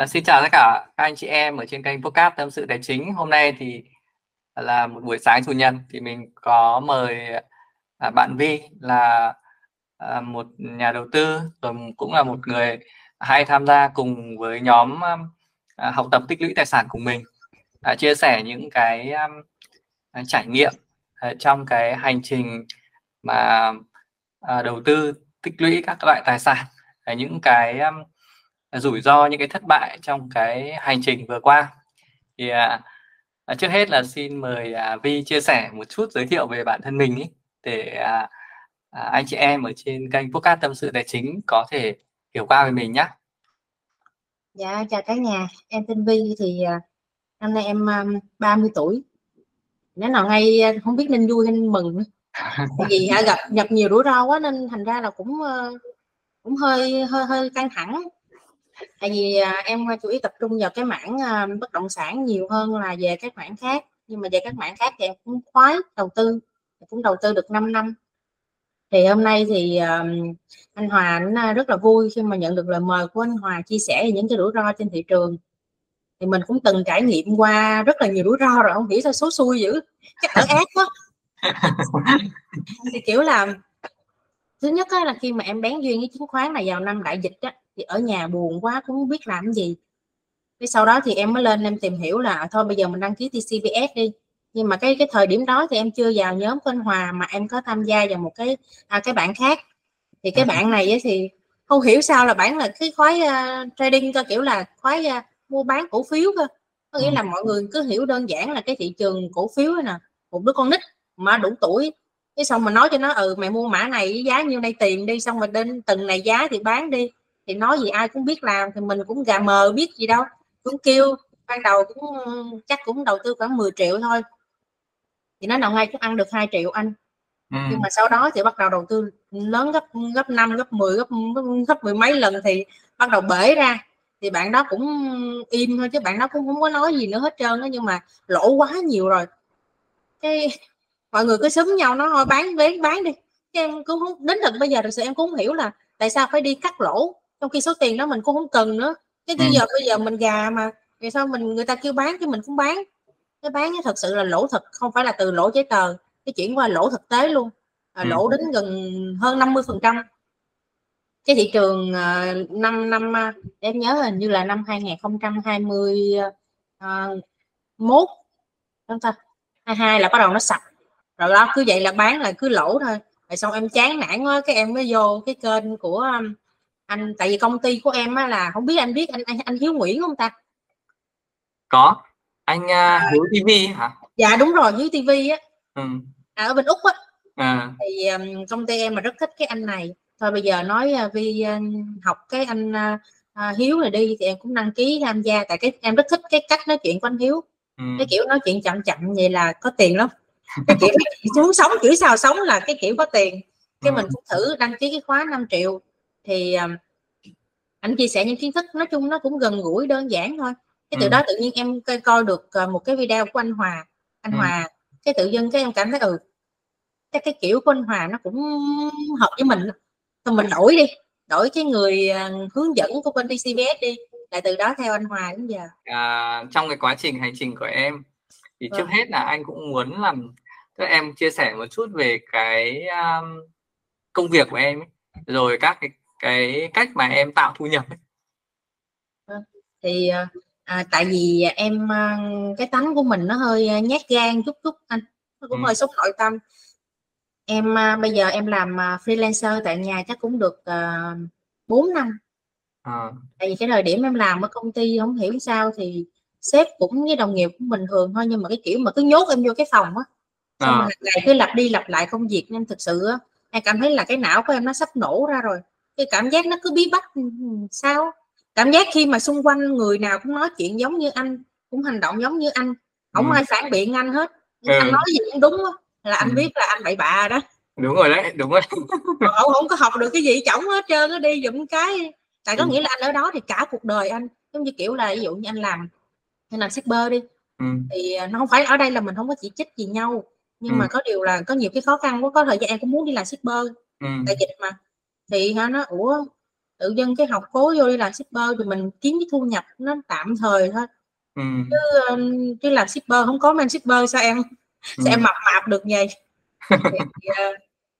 À, xin chào tất cả các anh chị em ở trên kênh podcast tâm sự tài chính. Hôm nay thì là một buổi sáng chủ nhật thì mình có mời à, bạn Vi là à, một nhà đầu tư rồi cũng là một người hay tham gia cùng với nhóm um, à, học tập tích lũy tài sản của mình à, chia sẻ những cái um, à, trải nghiệm à, trong cái hành trình mà à, đầu tư tích lũy các loại tài sản à, những cái um, rủi ro những cái thất bại trong cái hành trình vừa qua thì à, à, trước hết là xin mời à, Vi chia sẻ một chút giới thiệu về bản thân mình ý, để à, à, anh chị em ở trên kênh podcast tâm sự tài chính có thể hiểu qua về mình nhé. Dạ chào cả nhà, em tên Vi thì à, năm nay em à, um, 30 tuổi. Nếu nào ngay à, không biết nên vui hay nên mừng Tại vì gặp gặp nhiều rủi ro quá nên thành ra là cũng uh, cũng hơi hơi hơi căng thẳng tại vì à, em chủ yếu tập trung vào cái mảng à, bất động sản nhiều hơn là về các mảng khác. Nhưng mà về các mảng khác thì em cũng khoái đầu tư cũng đầu tư được 5 năm. Thì hôm nay thì um, anh Hòa anh rất là vui khi mà nhận được lời mời của anh Hòa chia sẻ về những cái rủi ro trên thị trường. Thì mình cũng từng trải nghiệm qua rất là nhiều rủi ro rồi không nghĩ sao số xui dữ chắc ở ác quá. Thì kiểu là thứ nhất là khi mà em bén duyên với chứng khoán này vào năm đại dịch á thì ở nhà buồn quá cũng không biết làm gì. Cái sau đó thì em mới lên em tìm hiểu là thôi bây giờ mình đăng ký TCBS đi. Nhưng mà cái cái thời điểm đó thì em chưa vào nhóm của anh Hòa mà em có tham gia vào một cái à, cái bạn khác. Thì cái bạn này thì không hiểu sao là bạn là cái khói uh, trading cơ kiểu là khói uh, mua bán cổ phiếu cơ. Có nghĩa là mọi người cứ hiểu đơn giản là cái thị trường cổ phiếu nè một đứa con nít mà đủ tuổi. Cái xong mình nói cho nó ừ mày mua mã này giá nhiêu đây tiền đi xong mình đến từng này giá thì bán đi thì nói gì ai cũng biết làm thì mình cũng gà mờ biết gì đâu. Cũng kêu ban đầu cũng chắc cũng đầu tư khoảng 10 triệu thôi. Thì nó nào ngay cũng ăn được 2 triệu anh. Ừ. nhưng mà sau đó thì bắt đầu đầu tư lớn gấp gấp 5 gấp 10 gấp gấp mười mấy lần thì bắt đầu bể ra. Thì bạn đó cũng im thôi chứ bạn đó cũng không có nói gì nữa hết trơn đó nhưng mà lỗ quá nhiều rồi. Cái mọi người cứ súng nhau nó thôi bán bán bán đi. Em cũng không đến tận bây giờ thực sự em cũng không hiểu là tại sao phải đi cắt lỗ trong khi số tiền đó mình cũng không cần nữa. Cái bây ừ. giờ bây giờ mình gà mà. Vì sao mình người ta kêu bán thì mình cũng bán. Cái bán thật sự là lỗ thật không phải là từ lỗ giấy tờ. Cái chuyển qua lỗ thực tế luôn. À, lỗ đến gần hơn 50 phần trăm. Cái thị trường uh, năm năm uh, em nhớ hình như là năm 2020 uh, mốt chúng ta? 22 là bắt đầu nó sập. Rồi đó cứ vậy là bán là cứ lỗ thôi. Rồi xong em chán nản quá cái em mới vô cái kênh của um, anh tại vì công ty của em á là không biết anh biết anh anh, anh Hiếu Nguyễn không ta? Có. Anh uh, Hiếu TV hả? Dạ đúng rồi Hiếu TV á. Ừ. à, ở bên úc á. À. thì um, công ty em mà rất thích cái anh này. Thôi bây giờ nói uh, vi uh, học cái anh uh, Hiếu này đi thì em cũng đăng ký tham gia. Tại cái em rất thích cái cách nói chuyện của anh Hiếu. Ừ. cái kiểu nói chuyện chậm chậm vậy là có tiền lắm. Cái kiểu xuống sống chửi sao sống là cái kiểu có tiền. Cái ừ. mình cũng thử đăng ký cái khóa 5 triệu thì um, anh chia sẻ những kiến thức nói chung nó cũng gần gũi đơn giản thôi cái từ ừ. đó tự nhiên em coi, coi được uh, một cái video của anh Hòa anh ừ. Hòa cái tự dưng cái em cảm thấy ừ cái cái kiểu của anh Hòa nó cũng hợp với mình thôi mình đổi đi đổi cái người uh, hướng dẫn của bên DCBS đi lại từ đó theo anh Hòa đến giờ à, trong cái quá trình hành trình của em thì vâng. trước hết là anh cũng muốn làm các em chia sẻ một chút về cái um, công việc của em ấy. rồi các cái cái cách mà em tạo thu nhập ấy. Vâng, thì à, à tại vì em à, cái tánh của mình nó hơi à, nhát gan chút chút anh nó cũng ừ. hơi xúc nội tâm em bây giờ em làm freelancer tại nhà chắc cũng được uh, 4 năm à. tại vì cái thời điểm em làm ở công ty không hiểu sao thì sếp cũng với đồng nghiệp cũng bình thường thôi nhưng mà cái kiểu mà cứ nhốt em vô cái phòng á à. ngày cứ lặp đi lặp lại công việc nên thực sự á em cảm thấy là cái não của em nó sắp nổ ra rồi cái cảm giác nó cứ bí bách ừ, sao cảm giác khi mà xung quanh người nào cũng nói chuyện giống như anh cũng hành động giống như anh không ừ. ai phản biện anh hết ừ. anh nói gì cũng đúng đó. là anh ừ. biết là anh bậy bạ đó đúng rồi đấy đúng rồi ông không có học được cái gì chổng hết trơn nó đi dùm cái tại có ừ. nghĩa là anh ở đó thì cả cuộc đời anh giống như kiểu là ví dụ như anh làm anh làm shipper đi ừ. thì nó không phải ở đây là mình không có chỉ trích gì nhau nhưng ừ. mà có điều là có nhiều cái khó khăn quá có thời gian em cũng muốn đi làm shipper ừ. tại dịch mà thì nó ủa tự dân cái học cố vô đi làm shipper thì mình kiếm cái thu nhập nó tạm thời thôi ừ. chứ chứ làm shipper không có men shipper sao em ừ. sao em mập mạp được vậy thì,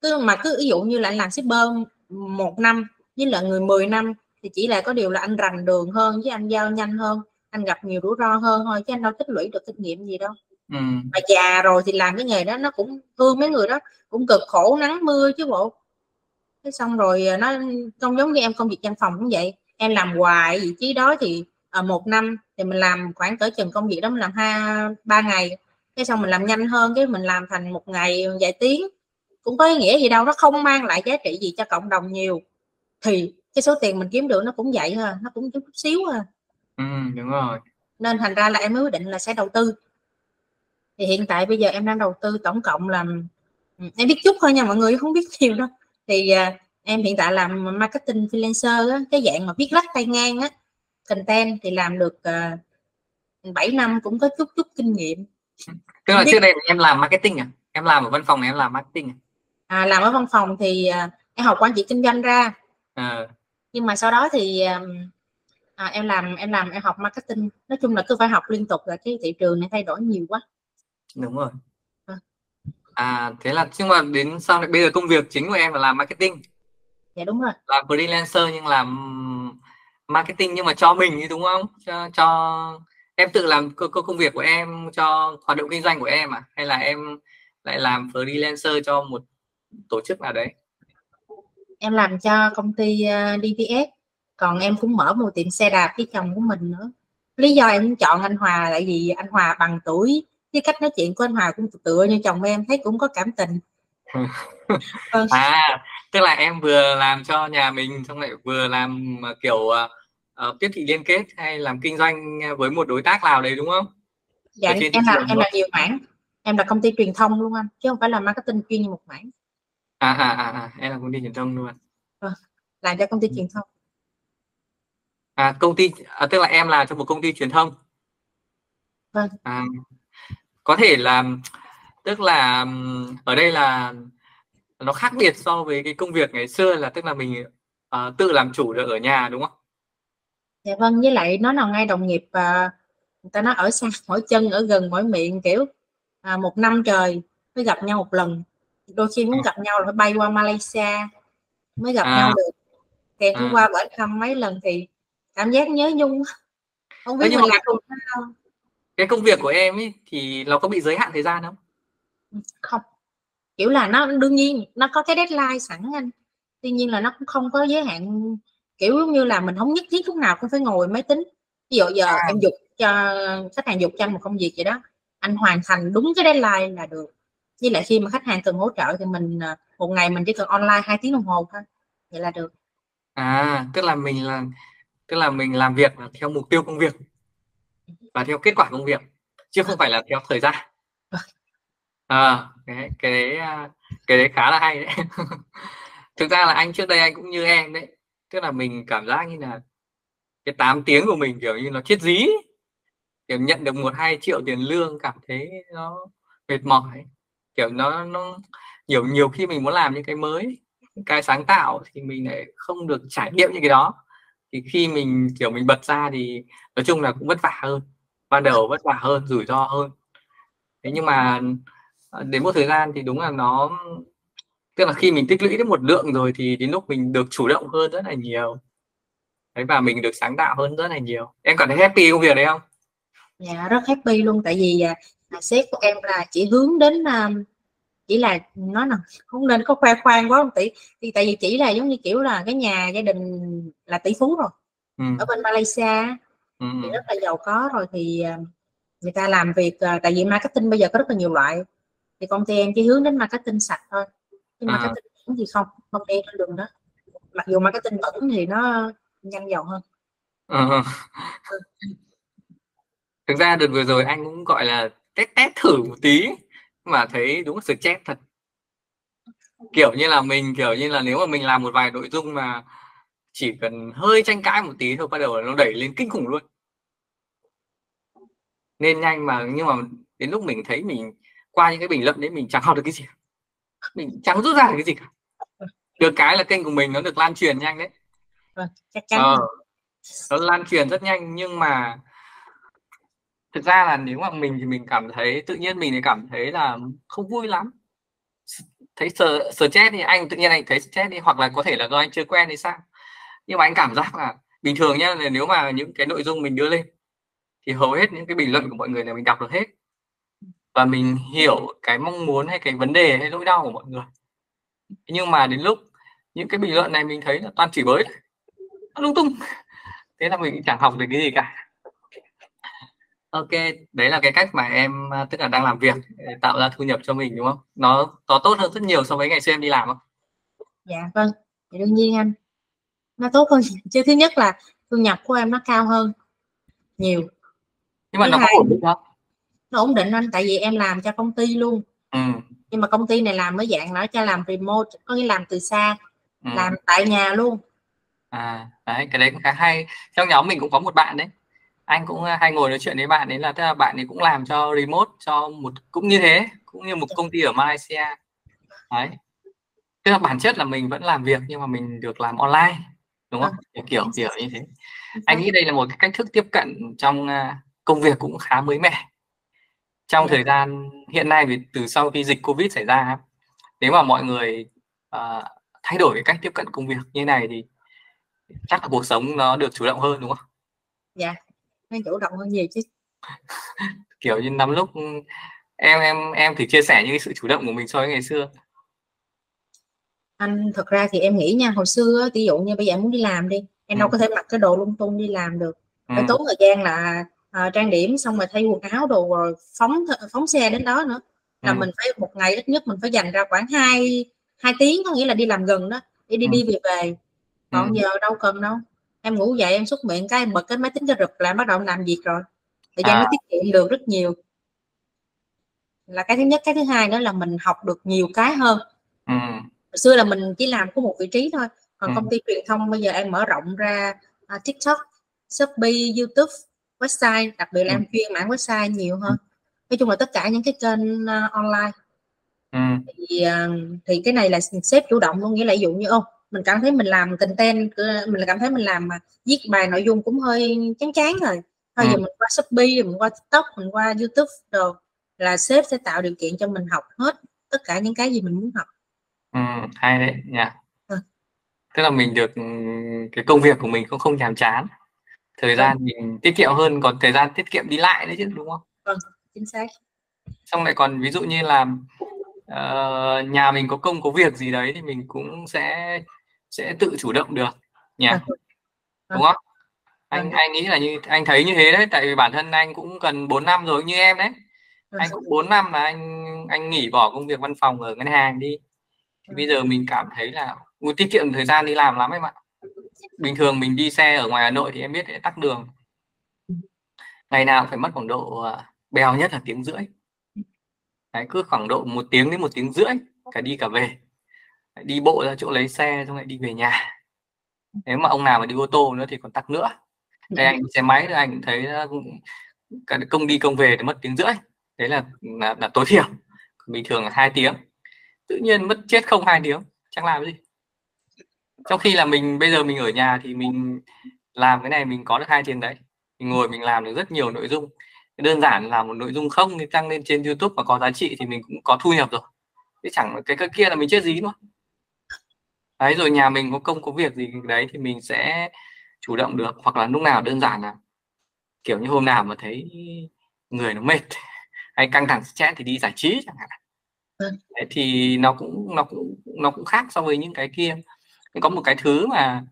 cứ mà cứ ví dụ như là anh làm shipper một năm với lại người 10 năm thì chỉ là có điều là anh rành đường hơn với anh giao nhanh hơn anh gặp nhiều rủi ro hơn thôi chứ anh đâu tích lũy được kinh nghiệm gì đâu ừ. mà già rồi thì làm cái nghề đó nó cũng thương mấy người đó cũng cực khổ nắng mưa chứ bộ thế xong rồi à, nó không giống như em công việc văn phòng cũng vậy. Em làm hoài vị trí đó thì ở à, một năm thì mình làm khoảng cỡ chừng công việc đó mình làm hai ba ngày. Cái xong mình làm nhanh hơn cái mình làm thành một ngày vài tiếng. Cũng có ý nghĩa gì đâu nó không mang lại giá trị gì cho cộng đồng nhiều. Thì cái số tiền mình kiếm được nó cũng vậy ha nó cũng chút xíu à ừ, đúng rồi. Nên thành ra là em mới quyết định là sẽ đầu tư. Thì hiện tại bây giờ em đang đầu tư tổng cộng là ừ, em biết chút thôi nha mọi người không biết nhiều đâu thì uh, em hiện tại làm marketing freelancer á, cái dạng mà viết lách tay ngang á content thì làm được uh, ờ, 7 năm cũng có chút chút kinh nghiệm. Tức là biết... trước đây em làm marketing à? Em làm ở văn phòng này em làm marketing à, à làm ở văn phòng thì uh, em học quản trị kinh doanh ra. À. nhưng mà sau đó thì à, em làm em làm em học marketing. Nói chung là cứ phải học liên tục là cái thị trường này thay đổi nhiều quá. Đúng rồi à, thế là nhưng mà đến sau này bây giờ công việc chính của em là làm marketing. Dạ đúng rồi. Làm freelancer nhưng làm marketing nhưng mà cho mình đúng không? Cho, cho em tự làm cơ, công việc của em cho hoạt động kinh doanh của em à? Hay là em lại làm freelancer cho một tổ chức nào đấy? Em làm cho công ty uh, ờ, DPS còn em cũng mở một tiệm xe đạp với chồng của mình nữa. Lý do em chọn anh Hòa tại vì anh Hòa bằng tuổi cái cách nói chuyện của anh Hòa cũng tựa như chồng em thấy cũng có cảm tình. Vâng. à tức là em vừa làm cho nhà mình xong lại vừa làm ờ, kiểu uh, tiếp thị liên kết hay làm kinh doanh với một đối tác nào đấy đúng không? Dạ em làm em là nhiều mảng. Em là công ty truyền thông luôn anh chứ không phải là marketing chuyên như một mảng. À à à, à em là công ty truyền thông luôn. À, làm cho công ty truyền thông. À công ty à, tức là em là trong một công ty truyền thông. Vâng. À, có thể là tức là ở đây là nó khác biệt so với cái công việc ngày xưa là tức là mình uh, tự làm chủ được ở nhà đúng không? Dạ vâng, với lại nó là ngay đồng nghiệp uh, người ta nói ở xa mỗi chân ở gần mỗi miệng kiểu à, một năm trời mới gặp nhau một lần đôi khi muốn gặp nhau là phải bay qua Malaysia mới gặp à. nhau được kèm à. qua bển thăm mấy lần thì cảm giác nhớ nhung không biết mình làm cùng không cái công việc của em ấy thì nó có bị giới hạn thời gian không? Không. Kiểu là nó đương nhiên nó có cái deadline sẵn anh. Tuy nhiên là nó cũng không có giới hạn. Kiểu giống như là mình không nhất thiết lúc nào cũng phải ngồi máy tính. Ví dụ giờ à. em dục cho khách hàng dục cho anh một công việc vậy đó anh hoàn thành đúng cái deadline là được. Với lại khi mà khách hàng cần hỗ trợ thì mình à, một ngày mình chỉ cần online hai tiếng đồng hồ thôi vậy là được. À tức là mình là tức là mình làm việc theo mục tiêu công việc và theo kết quả công việc chứ không phải là theo thời gian. À, cái cái đấy à, cái đấy khá là hay đấy. Thực ra là anh trước đây anh cũng như em đấy tức là mình cảm giác như là cái 8 tiếng của mình kiểu như nó chết dí. Kiểu nhận được một hai triệu tiền lương cảm thấy nó mệt mỏi. Kiểu nó nó nhiều nhiều khi mình muốn làm những cái mới cái sáng tạo thì mình lại không được trải nghiệm những cái đó. Thì khi mình kiểu mình bật ra thì nói chung là cũng vất vả hơn ban đầu vất vả hơn rủi ro hơn. Thế nhưng mà à, đến một thời gian thì đúng là nó tức là khi mình tích lũy đến một lượng rồi thì đến lúc mình được chủ động hơn rất là nhiều. Đấy và mình được sáng tạo hơn rất là nhiều. Em cảm thấy happy công việc đấy không? Dạ rất happy luôn. Tại vì à, sếp của em là chỉ hướng đến à, chỉ là nó là không nên có khoe khoang quá không tỷ? Thì tại vì chỉ là giống như kiểu là cái nhà gia đình là tỷ phú rồi. Ừ. ở bên Malaysia ừ. thì rất là giàu có rồi thì à, người ta làm việc à, tại vì marketing bây giờ có rất là nhiều loại thì công ty em chỉ hướng đến marketing sạch thôi nhưng à. marketing thì không không đi trên đường đó mặc dù marketing bẩn thì nó nhanh giàu hơn à. thực ra đợt vừa rồi anh cũng gọi là test test thử một tí mà thấy đúng là chết thật kiểu như là mình kiểu như là nếu mà mình làm một vài nội dung mà chỉ cần hơi tranh cãi một tí thôi bắt đầu nó đẩy lên kinh khủng luôn. Nên nhanh mà nhưng mà đến lúc mình thấy mình qua những cái bình luận đấy mình chẳng học được cái gì mình chẳng rút ra được cái gì cả. Được cái là kênh của mình nó được lan truyền nhanh đấy. Vâng, chắc chắn ờ, nó lan truyền rất nhanh nhưng mà thực ra là nếu mà mình thì mình cảm thấy tự nhiên mình thì cảm thấy là không vui lắm. Thấy stress thì anh tự nhiên anh thấy stress đi hoặc là có thể là do anh chưa quen thì sao nhưng mà anh cảm giác là bình thường nhá là nếu mà những cái nội dung mình đưa lên thì hầu hết những cái bình luận của mọi người là mình đọc được hết. Và mình hiểu cái mong muốn hay cái vấn đề hay nỗi đau của mọi người. Nhưng mà đến lúc những cái bình luận này mình thấy là toàn chỉ bới lung tung. Thế là mình chẳng học được cái gì cả. Ok đấy là cái cách mà em à, tức là đang làm việc để tạo ra thu nhập cho mình đúng không? Nó có tốt hơn rất nhiều so với ngày xưa em đi làm không? Dạ vâng. Thì đương nhiên anh nó tốt hơn chứ thứ nhất là thu nhập của em nó cao hơn nhiều. Nhưng mà thứ nó hai, ổn định không? Nó ổn định anh tại vì em làm cho công ty luôn. Ừ. nhưng mà công ty này làm mới dạng nó cho làm remote có nghĩa làm từ xa ừ. làm tại nhà luôn. À đấy cái đấy cũng khá hay. Trong nhóm mình cũng có một bạn đấy. Anh cũng à, hay ngồi nói chuyện với bạn ấy là tức là bạn ấy cũng làm cho remote cho một cũng như thế cũng như một công ty ở Malaysia. Đấy. Tức là bản chất là mình vẫn làm việc nhưng mà mình được làm online đúng không kiểu kiểu, kiểu như thế anh nghĩ đây là một cái cách thức tiếp cận trong à, công việc cũng khá mới mẻ trong thời gian hiện nay vì từ sau khi dịch covid xảy ra nếu mà mọi người uh, thay đổi cái cách tiếp cận công việc như này thì chắc là cuộc sống nó được chủ động hơn đúng không? Dạ, nó chủ động hơn nhiều chứ. kiểu như năm lúc em em em thì chia sẻ những cái sự chủ động của mình so với ngày xưa. Anh thật ra thì em nghĩ nha, hồi xưa ví dụ như bây giờ em muốn đi làm đi, em ừ. đâu có thể mặc cái đồ lung tung đi làm được. Phải ừ. tốn thời gian là uh, trang điểm xong rồi thay quần áo đồ rồi phóng phóng xe đến đó nữa là ừ. mình phải một ngày ít nhất mình phải dành ra khoảng 2 hai tiếng có nghĩa là đi làm gần đó để đi ừ. đi về về còn ừ. giờ đâu cần đâu em ngủ dậy em xúc miệng cái em bật cái máy tính cho rực là bắt đầu làm việc rồi thời gian à. nó tiết kiệm được rất nhiều là cái thứ nhất cái thứ hai nữa là mình học được nhiều cái hơn ừ. Hồi xưa là mình chỉ làm có một vị trí thôi còn ừ. công ty truyền thông bây giờ em mở rộng ra uh, tiktok shopee youtube website đặc biệt là ừ. em chuyên mảng website nhiều hơn nói chung là tất cả những cái kênh uh, online ừ. thì uh, thì cái này là sếp chủ động luôn nghĩa là ví dụ như ô mình cảm thấy mình làm content mình cảm thấy mình làm mà viết bài nội dung cũng hơi chán chán rồi thôi ừ. giờ mình qua shopee mình qua tiktok mình qua youtube rồi là sếp sẽ tạo điều kiện cho mình học hết tất cả những cái gì mình muốn học ừ, hay đấy nha ừ. tức là mình được cái công việc của mình cũng không nhàm chán. Thời gian ừ. mình tiết kiệm hơn còn thời gian tiết kiệm đi lại đấy chứ đúng không? Vâng chính xác. Xong lại còn ví dụ như là uh, nhà mình có công có việc gì đấy thì mình cũng sẽ sẽ tự chủ động được nhỉ à. đúng không? Anh anh nghĩ là như anh thấy như thế đấy tại vì bản thân anh cũng gần 4 năm rồi như em đấy. Anh cũng 4 năm mà anh anh nghỉ bỏ công việc văn phòng ở ngân hàng đi thì bây giờ mình cảm thấy là muốn tiết kiệm thời gian đi làm lắm em ạ. Bình thường mình đi xe ở ngoài Hà Nội thì em biết để tắc đường. Ngày nào phải mất khoảng độ à, bèo nhất là tiếng rưỡi. Đấy cứ khoảng độ một tiếng đến một tiếng rưỡi cả đi cả về. Đi bộ ra chỗ lấy xe xong lại đi về nhà. Nếu mà ông nào mà đi ô tô nữa thì còn tắc nữa. Đây anh xe máy thì anh thấy à, cả công đi công về thì mất tiếng rưỡi. Đấy là là, là tối thiểu. Bình thường là hai tiếng tự nhiên mất chết không hai tiếng chẳng làm gì. Trong khi là mình bây giờ mình ở nhà thì mình làm cái này mình có được hai tiền đấy. Mình ngồi mình làm được rất nhiều nội dung. Đơn giản là một nội dung không thì tăng lên trên YouTube và có giá trị thì mình cũng có thu nhập rồi. Chứ chẳng cái, cái kia là mình chết gì nữa đấy rồi nhà mình có công có việc gì đấy thì mình sẽ chủ động được. Hoặc là lúc nào đơn giản là kiểu như hôm nào mà thấy người nó mệt hay căng thẳng stress thì đi giải trí chẳng hạn đấy, thì nó cũng nó cũng nó cũng khác so với những cái kia. Có một cái thứ mà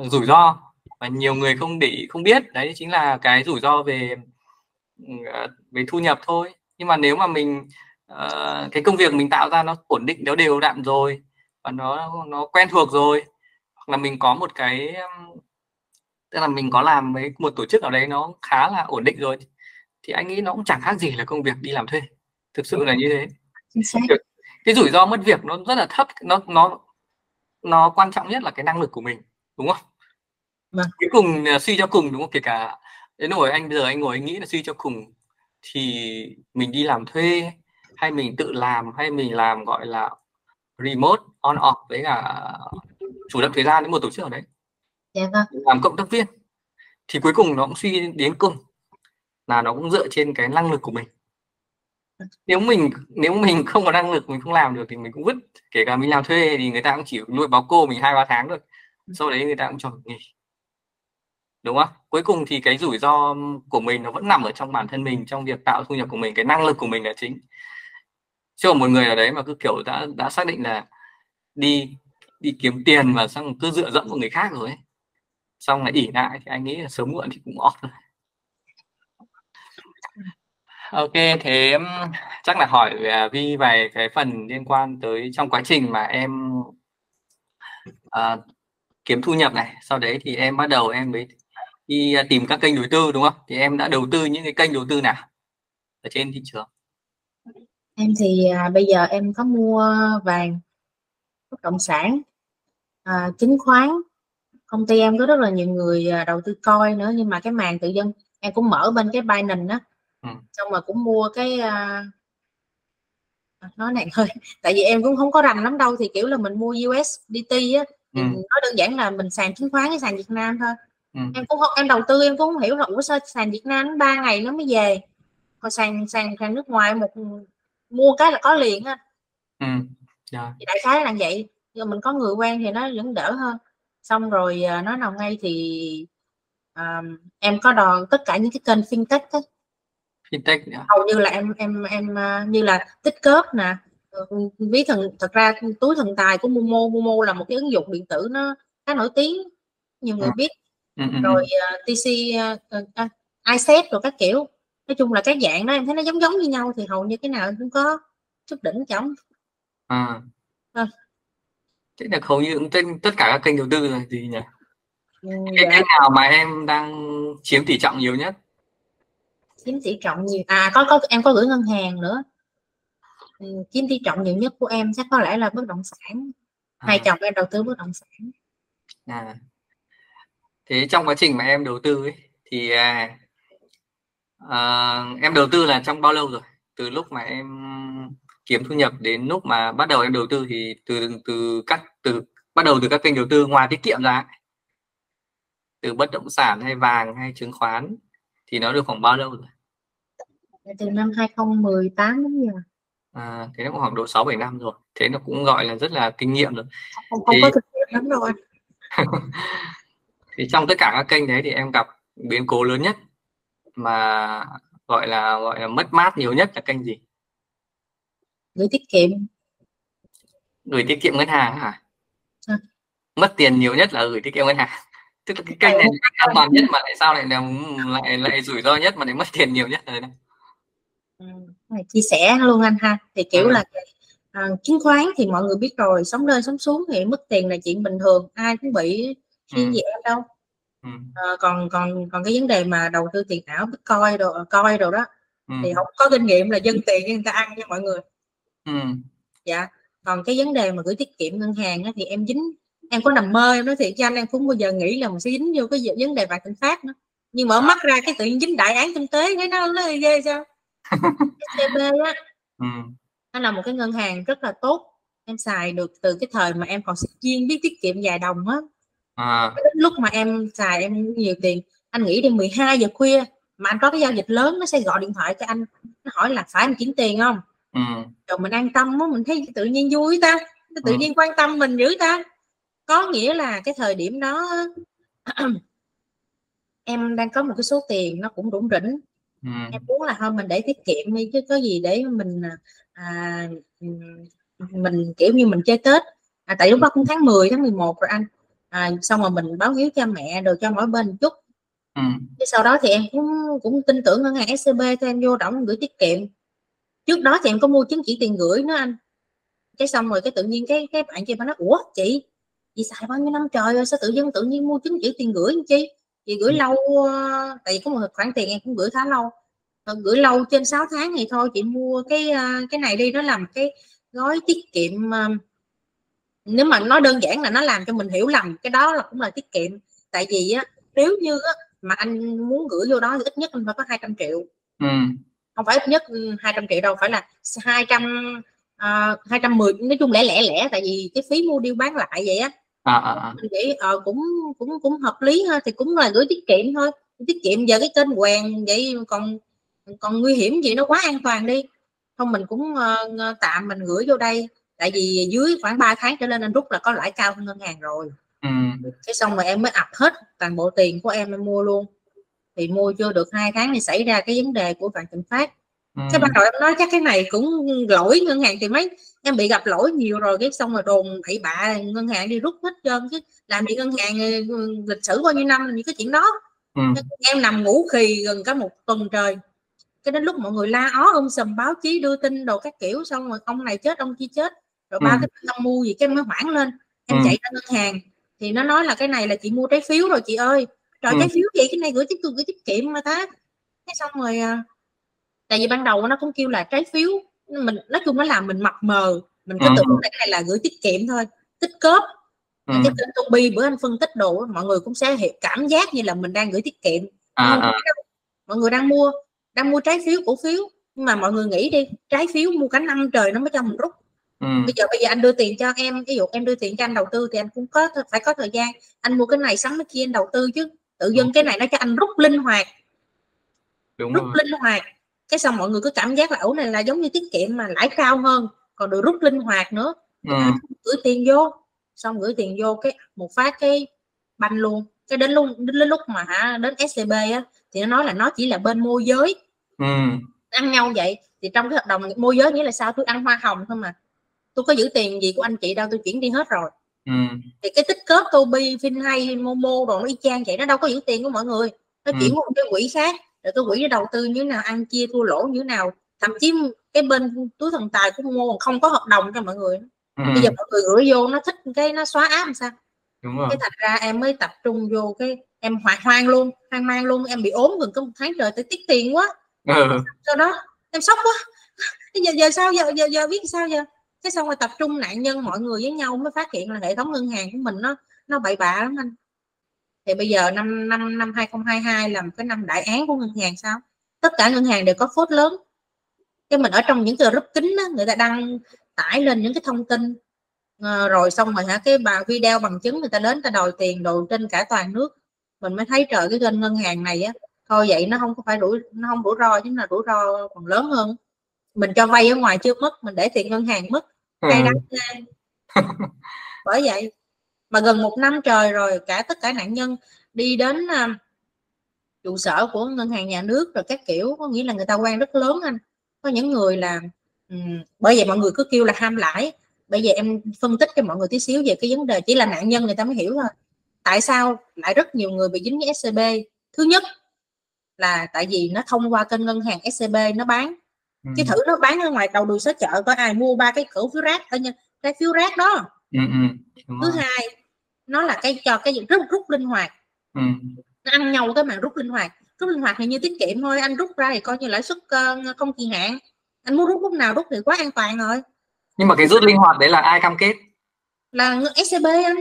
uh, rủi ro và nhiều người không để không biết đấy chính là cái rủi ro về uh, về thu nhập thôi. Nhưng mà nếu mà mình uh, cái công việc mình tạo ra nó ổn định đều đều đặn rồi và nó nó quen thuộc rồi hoặc là mình có một cái tức là mình có làm với một tổ chức ở đấy nó khá là ổn định rồi thì anh nghĩ nó cũng chẳng khác gì là công việc đi làm thuê. Thực sự là như thế cái rủi ro mất việc nó rất là thấp nó nó nó quan trọng nhất là cái năng lực của mình đúng không? Vâng. cuối cùng suy cho cùng đúng không? Kể cả đến nỗi anh bây giờ anh ngồi anh nghĩ là suy cho cùng thì mình đi làm thuê hay mình tự làm hay mình làm gọi là remote on off với cả chủ động thời gian đến một tổ chức ở đấy. Dạ vâng. Làm cộng tác viên. Thì cuối cùng nó cũng suy đến cùng là nó cũng dựa trên cái năng lực của mình nếu mình nếu mình không có năng lực mình không làm được thì mình cũng vứt. Kể cả mình làm thuê thì người ta cũng chỉ nuôi báo cô mình hai ba tháng thôi. Sau đấy người ta cũng cho nghỉ. Đúng không? Cuối cùng thì cái rủi ro của mình nó vẫn nằm ở trong bản thân mình trong việc tạo thu nhập của mình cái năng lực của mình là chính. Chứ còn một người ở đấy mà cứ kiểu đã đã xác định là đi đi kiếm tiền và xong cứ dựa dẫm vào người khác rồi ấy. xong lại ỉ lại thì anh nghĩ là sớm muộn thì cũng off rồi ok thế chắc là hỏi về Vi về cái phần liên quan tới trong quá trình mà em uh, kiếm thu nhập này. Sau đấy thì em bắt đầu em mới đi à, tìm các kênh đầu tư đúng không? Thì em đã đầu tư những cái kênh đầu tư nào ở trên thị trường? Em thì à, bây giờ em có mua vàng bất động sản à, chứng khoán. Công ty em có rất là nhiều người à, đầu tư coi nữa nhưng mà cái màn tự dân em cũng mở bên cái Binance đó ừ. xong mà cũng mua cái uh, nói này thôi tại vì em cũng không có rành lắm đâu thì kiểu là mình mua USDT á ừ. nói đơn giản là mình sàn chứng khoán cái sàn Việt Nam thôi ừ. em cũng không em đầu tư em cũng không hiểu là ủa sao sàn Việt Nam ba ngày nó mới về còn sàn sàn sàn nước ngoài một mua cái là có liền á ừ. yeah. Dạ. đại khái là vậy nhưng mình có người quen thì nó vẫn đỡ hơn xong rồi à, nói nào ngay thì um, em có đòn tất cả những cái kênh fintech ấy. Fintech yeah. hầu như là em em em uh, như là tích cớp nè ví thần thật ra túi thần tài của Momo Momo là một cái ứng dụng điện tử nó khá nổi tiếng nhiều người ừ. biết ừ, ừ, rồi uh, TC uh, uh, iSet rồi các kiểu nói chung là các dạng đó em thấy nó giống giống như nhau thì hầu như cái nào cũng có chút đỉnh chóng à. à. thế là hầu như cũng trên tất cả các kênh đầu tư là gì nhỉ ừ, cái dạ. kênh nào mà em đang chiếm tỷ trọng nhiều nhất chiếm tỷ trọng nhiều. À có có em có gửi ngân hàng nữa. Ừ, chiếm tỷ trọng nhiều nhất của em chắc có lẽ là bất động sản. À. hai chồng em đầu tư bất động sản. À. Thế trong quá trình mà em đầu tư ấy, thì à, à, em đầu tư là trong bao lâu rồi? Từ lúc mà em kiếm thu nhập đến lúc mà bắt đầu em đầu tư thì từ từ các từ bắt đầu từ các kênh đầu tư ngoài tiết kiệm ra từ bất động sản hay vàng hay chứng khoán thì nó được khoảng bao lâu rồi? Từ năm 2018 đến giờ. À, thế nó cũng khoảng độ 6 7 năm rồi. Thế nó cũng gọi là rất là kinh nghiệm rồi. Không, không thì... có thực nghiệm lắm rồi. Thì trong tất cả các kênh đấy thì em gặp biến cố lớn nhất mà gọi là gọi là mất mát nhiều nhất là kênh gì? Gửi tiết kiệm. Gửi tiết kiệm ngân hàng hả? À. mất tiền nhiều nhất là gửi tiết kiệm ngân hàng tức là cái kênh này an toàn nhất mà tại sao lại là lại lại rủi ro nhất mà lại mất tiền nhiều nhất rồi đấy ừ, chia sẻ luôn anh ha thì kiểu ừ. là à, chứng khoán thì mọi người biết rồi sống lên sống xuống thì mất tiền là chuyện bình thường ai cũng bị khi ừ. gì em đâu ừ. à, còn còn còn cái vấn đề mà đầu tư tiền ảo bitcoin đồ coi đồ đó ừ. thì không có kinh nghiệm là dân tiền người ta ăn nha mọi người ừ. dạ còn cái vấn đề mà gửi tiết kiệm ngân hàng á, thì em dính em có nằm mơ em nói thiệt cho anh em cũng bao giờ nghĩ là mình sẽ dính vô cái vấn đề vài tình phát nữa. Nhưng mở mắt ra cái tự nhiên dính đại án kinh tế thấy nó nó ghê sao? SCB á. Ừ. nó là một cái ngân hàng rất là tốt. Em xài được từ cái thời mà em còn sinh viên biết tiết kiệm vài đồng á. À. lúc mà em xài em nhiều tiền. Anh nghĩ đi 12 giờ khuya mà anh có cái giao dịch lớn nó sẽ gọi điện thoại cho anh. Nó hỏi là phải anh chuyển tiền không? Ừ. rồi mình an tâm đó, mình thấy tự nhiên vui ta. Tự ừ. nhiên quan tâm mình dữ ta có nghĩa là cái thời điểm đó em đang có một cái số tiền nó cũng đủ rỉnh. Ừ. em muốn là thôi mình để tiết kiệm đi chứ có gì để mình à, mình kiểu như mình chơi tết. À, tại lúc đó cũng tháng 10 tháng 11 rồi anh. À, xong rồi mình báo hiếu cho mẹ được cho mỗi bên một chút. Ừ. Thế sau đó thì em cũng cũng tin tưởng ngân hàng SCB cho em vô đóng gửi tiết kiệm. Trước đó thì em có mua chứng chỉ tiền gửi nữa anh. Cái xong rồi cái tự nhiên cái cái bạn kia bà nói ủa chị chị xài bao nhiêu năm? Trời rồi sao tự dưng tự nhiên mua chứng chỉ tiền gửi chi? Chị gửi lâu ờ, tại vì có một khoản tiền em cũng gửi khá lâu. Ờ, gửi lâu trên 6 tháng thì thôi chị mua cái ờ, cái này đi nó làm cái gói tiết kiệm nếu mà nói đơn giản là nó làm cho mình hiểu lầm cái đó là cũng là tiết kiệm. Tại vì á nếu như á, mà anh muốn gửi vô đó thì ít nhất anh phải có 200 triệu. Ừ. không phải ít nhất 200 triệu đâu phải là 200 uh, 210 nói chung lẻ lẻ lẻ tại vì cái phí mua điêu bán lại vậy á à, à, à. mình nghĩ ờ cũng cũng cũng hợp lý ha thì cũng là gửi tiết kiệm thôi. Tiết kiệm giờ cái kênh quèn vậy còn còn nguy hiểm gì nó quá an toàn đi. Không mình cũng uh, tạm mình gửi vô đây. Tại vì dưới khoảng 3 tháng trở lên anh rút là có lãi cao hơn ngân hàng rồi. Ừ. cái xong rồi em mới ập hết toàn bộ tiền của em em mua luôn. Thì mua chưa được hai tháng thì xảy ra cái vấn đề của vạn thịnh phát ừ. cái ban đầu em nói chắc cái này cũng lỗi ngân hàng thì mấy em bị gặp lỗi nhiều rồi cái xong rồi đồn bậy bạ ngân hàng đi rút hết trơn chứ làm gì ngân hàng ừ, lịch sử bao nhiêu năm những cái chuyện đó ừ. em nằm ngủ khì gần cả một tuần trời cái đến lúc mọi người la ó ông sầm báo chí đưa tin đồ các kiểu xong rồi ông này chết ông kia chết rồi ba ừ. cái ông mua gì cái em mới hoảng lên em ừ. chạy ra ngân hàng thì nó nói là cái này là chị mua trái phiếu rồi chị ơi rồi ừ. trái phiếu gì cái này gửi tiết gửi tiết kiệm mà ta cái xong rồi à, tại vì ban đầu nó cũng kêu là trái phiếu mình nói chung nó làm mình mập mờ mình cứ ừ. tưởng là cái này là gửi tiết kiệm thôi tích cóp ừ. cái kênh Tobi bữa anh phân tích đồ mọi người cũng sẽ hiểu cảm giác như là mình đang gửi tiết kiệm à, à. mọi người đang mua đang mua trái phiếu cổ phiếu nhưng mà mọi người nghĩ đi trái phiếu mua cả năm trời nó mới cho mình rút ừ. bây giờ bây giờ anh đưa tiền cho em ví dụ em đưa tiền cho anh đầu tư thì anh cũng có phải có thời gian anh mua cái này sắm cái kia anh đầu tư chứ tự dưng cái này nó cho anh rút linh hoạt Đúng rút rồi. linh hoạt cái xong mọi người cứ cảm giác là ổ này là giống như tiết kiệm mà lãi cao hơn còn được rút linh hoạt nữa ừ. gửi tiền vô xong gửi tiền vô cái một phát cái banh luôn cái đến luôn đến lúc mà hả đến scb á thì nó nói là nó chỉ là bên môi giới ừ. ăn nhau vậy thì trong cái hợp đồng môi giới nghĩa là sao tôi ăn hoa hồng thôi mà tôi có giữ tiền gì của anh chị đâu tôi chuyển đi hết rồi ừ. thì cái tích cớp Tobi hay Momo rồi nó y chang vậy nó đâu có giữ tiền của mọi người nó ừ. chuyển qua một cái quỹ khác rồi tôi quỹ để đầu tư như nào ăn chia thua lỗ như nào. Thậm chí cái bên túi thần tài của Momo không có hợp đồng cho mọi người. Ừ. bây giờ mọi người gửi vô nó thích cái nó xóa áp làm sao? Đúng rồi. cái thành ra em mới tập trung vô cái em hoang hoang luôn hoang mang luôn. Em bị ốm gần có một tháng trời tới tiết tiền quá. Ừ. sau đó em sốc quá. Giờ giờ sao giờ giờ giờ biết sao giờ? Cái xong rồi tập trung nạn nhân mọi người với nhau mới phát hiện là hệ thống ngân hàng của mình nó nó bậy bạ lắm anh thì bây giờ năm năm năm 2022 là một cái năm đại án của ngân hàng sao? Tất cả ngân hàng đều có phốt lớn. Cái mình ở trong những cái group kính đó, người ta đăng tải lên những cái thông tin. À, rồi xong rồi hả cái bà video bằng chứng người ta đến ta đòi tiền đồ trên cả toàn nước. Mình mới thấy trời cái kênh ngân hàng này á thôi vậy nó không có phải rủi nó không rủi ro chứ là rủi ro còn lớn hơn. Mình cho vay ở ngoài chưa mất mình để tiền ngân hàng mất. Hay đắng ừ. bởi vậy mà gần một năm trời rồi cả tất cả nạn nhân đi đến uh, trụ sở của ngân hàng nhà nước rồi các kiểu có nghĩa là người ta quan rất lớn anh. Có những người là um, bởi vậy mọi người cứ kêu là ham lãi. Bây giờ em phân tích cho mọi người tí xíu về cái vấn đề chỉ là nạn nhân người ta mới hiểu thôi. Tại sao lại rất nhiều người bị dính với scb thứ nhất là tại vì nó thông qua kênh ngân hàng scb nó bán. Ừ. chứ thử nó bán ở ngoài đầu đường xó chợ có ai mua ba cái cổ phiếu rác ở cái phiếu rác đó. Ừ, ừ. thứ hai nó là cái cho cái rất rút linh hoạt. Ừ. nó ăn nhau cái mà rút linh hoạt. Rút linh hoạt thì như tiết kiệm thôi. Anh rút ra thì coi như lãi suất uh, không kỳ hạn. Anh muốn rút lúc nào rút thì quá an toàn rồi. Nhưng mà cái rút linh hoạt đấy là ai cam kết? Là scb anh.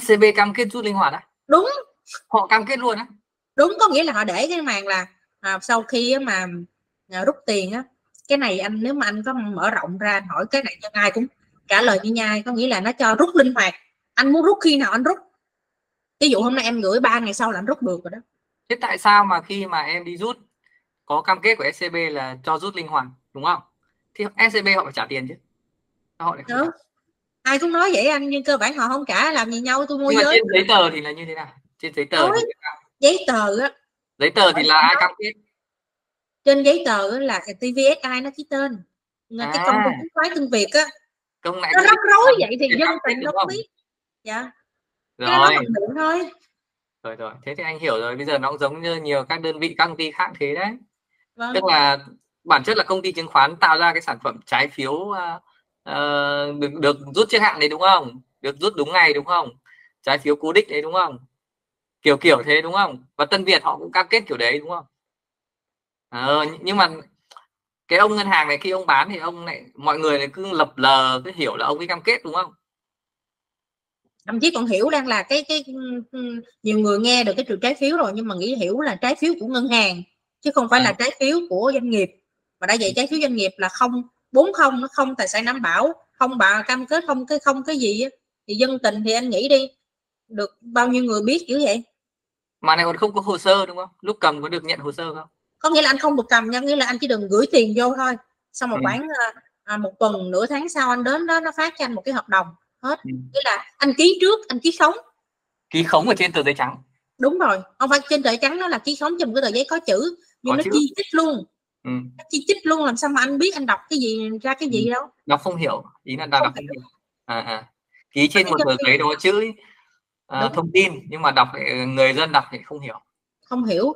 Scb cam kết rút linh hoạt á? Đúng. Họ cam kết luôn á? Đúng có nghĩa là họ để cái màn là à, sau khi mà à, rút tiền á cái này anh nếu mà anh có mở rộng ra anh hỏi cái này cho ai cũng trả lời như nhai có nghĩa là nó cho rút linh hoạt anh muốn rút khi nào anh rút? Ví dụ hôm nay em gửi ba ngày sau là anh rút được rồi đó. Thế tại sao mà khi mà em đi rút có cam kết của SCB là cho rút linh hoạt đúng không? Thì SCB họ phải trả tiền chứ. Họ lại không ai cũng nói vậy anh nhưng cơ bản họ không trả làm gì nhau tôi mua giới. trên giấy tờ thì là như thế nào? Trên giấy tờ thì giấy tờ á. Giấy tờ thì là ai cam kết? Trên giấy tờ là TVSI nó ký tên. À. cái công ty chứng khoán tương việt á. Công nó rắc rối vậy thì dân tình có biết dạ. Rồi. thôi. Rồi rồi. Thế thì anh hiểu rồi. Bây giờ nó cũng giống như nhiều các đơn vị các công ty khác thế đấy. Vâng. tức là bản chất là công ty chứng khoán tạo ra cái sản phẩm trái phiếu uh, uh, được được rút trước hạn đấy đúng không? Được rút đúng ngày đúng không? Trái phiếu cố định đấy đúng không? Kiểu kiểu thế đúng không? Và tân việt họ cũng cam kết kiểu đấy đúng không? Ờ, nhưng mà cái ông ngân hàng này khi ông bán thì ông lại mọi người lại cứ lập lờ cứ hiểu là ông ấy cam kết đúng không thậm chí còn hiểu đang là cái cái nhiều người nghe được cái trường trái phiếu rồi nhưng mà nghĩ hiểu là trái phiếu của ngân hàng chứ không phải là trái phiếu của doanh nghiệp. Mà đã vậy trái phiếu doanh nghiệp là không bốn không nó không tài sản đảm bảo không bà cam kết không cái không cái gì thì dân tình thì anh nghĩ đi được bao nhiêu người biết dữ vậy? Mà này còn không có hồ sơ đúng không? Lúc cầm có được nhận hồ sơ không? Có nghĩa là anh không được cầm nha nghĩa là anh chỉ đừng gửi tiền vô thôi. Xong một ừ. khoảng à, à, một tuần nửa tháng sau anh đến đó nó phát cho anh một cái hợp đồng hết ừ. nghĩa là anh ký trước anh ký khống ký khống ở trên tờ giấy trắng đúng rồi không phải trên tờ giấy trắng nó là ký khống trên một cái tờ giấy có chữ nhưng có nó chữ. chi chích luôn ừ. nó chi chích luôn làm sao mà anh biết anh đọc cái gì ra cái gì ừ. đâu đọc không hiểu ý là đọc không, hiểu. À, à. ký trên một tờ giấy đó chữ uh, thông tin nhưng mà đọc người dân đọc thì không hiểu không hiểu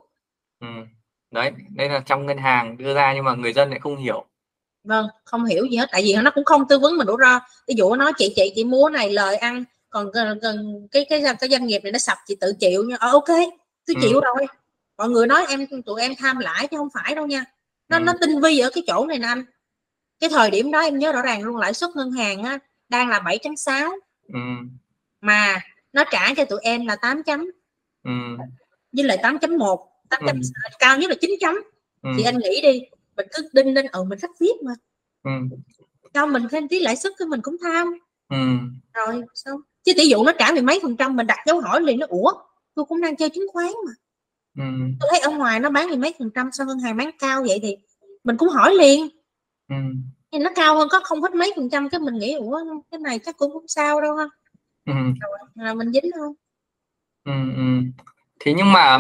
ừ. đấy đây là trong ngân hàng đưa ra nhưng mà người dân lại không hiểu vâng không hiểu gì hết tại vì nó cũng không tư vấn mình đủ ra ví dụ nó chị chị chị mua này lời ăn còn gần cái cái cái doanh nghiệp này nó sập chị tự chịu nha ờ, ok tôi chịu ừ. rồi mọi người nói em tụi em tham lãi chứ không phải đâu nha nó ừ. nó tinh vi ở cái chỗ này nè anh cái thời điểm đó em nhớ rõ ràng luôn lãi suất ngân hàng á, đang là 7.6 ừ. mà nó trả cho tụi em là 8 chấm ừ. với lại 8.1 8 chấm, ừ. cao nhất là 9 chấm ừ. thì anh nghĩ đi mình cứ đinh lên ừ mình khách viết mà ừ. cho mình thêm tí lãi suất thì mình cũng tham ừ. rồi xong chứ tỷ dụ nó trả mười mấy phần trăm mình đặt dấu hỏi liền nó ủa tôi cũng đang chơi chứng khoán mà ừ. tôi thấy ở ngoài nó bán mười mấy phần trăm sao ngân hàng bán cao vậy thì mình cũng hỏi liền ừ. thì nó cao hơn có không hết mấy phần trăm cái mình nghĩ ủa cái này chắc cũng không sao đâu ha ừ. rồi là mình dính không ừ, ừ. thế nhưng mà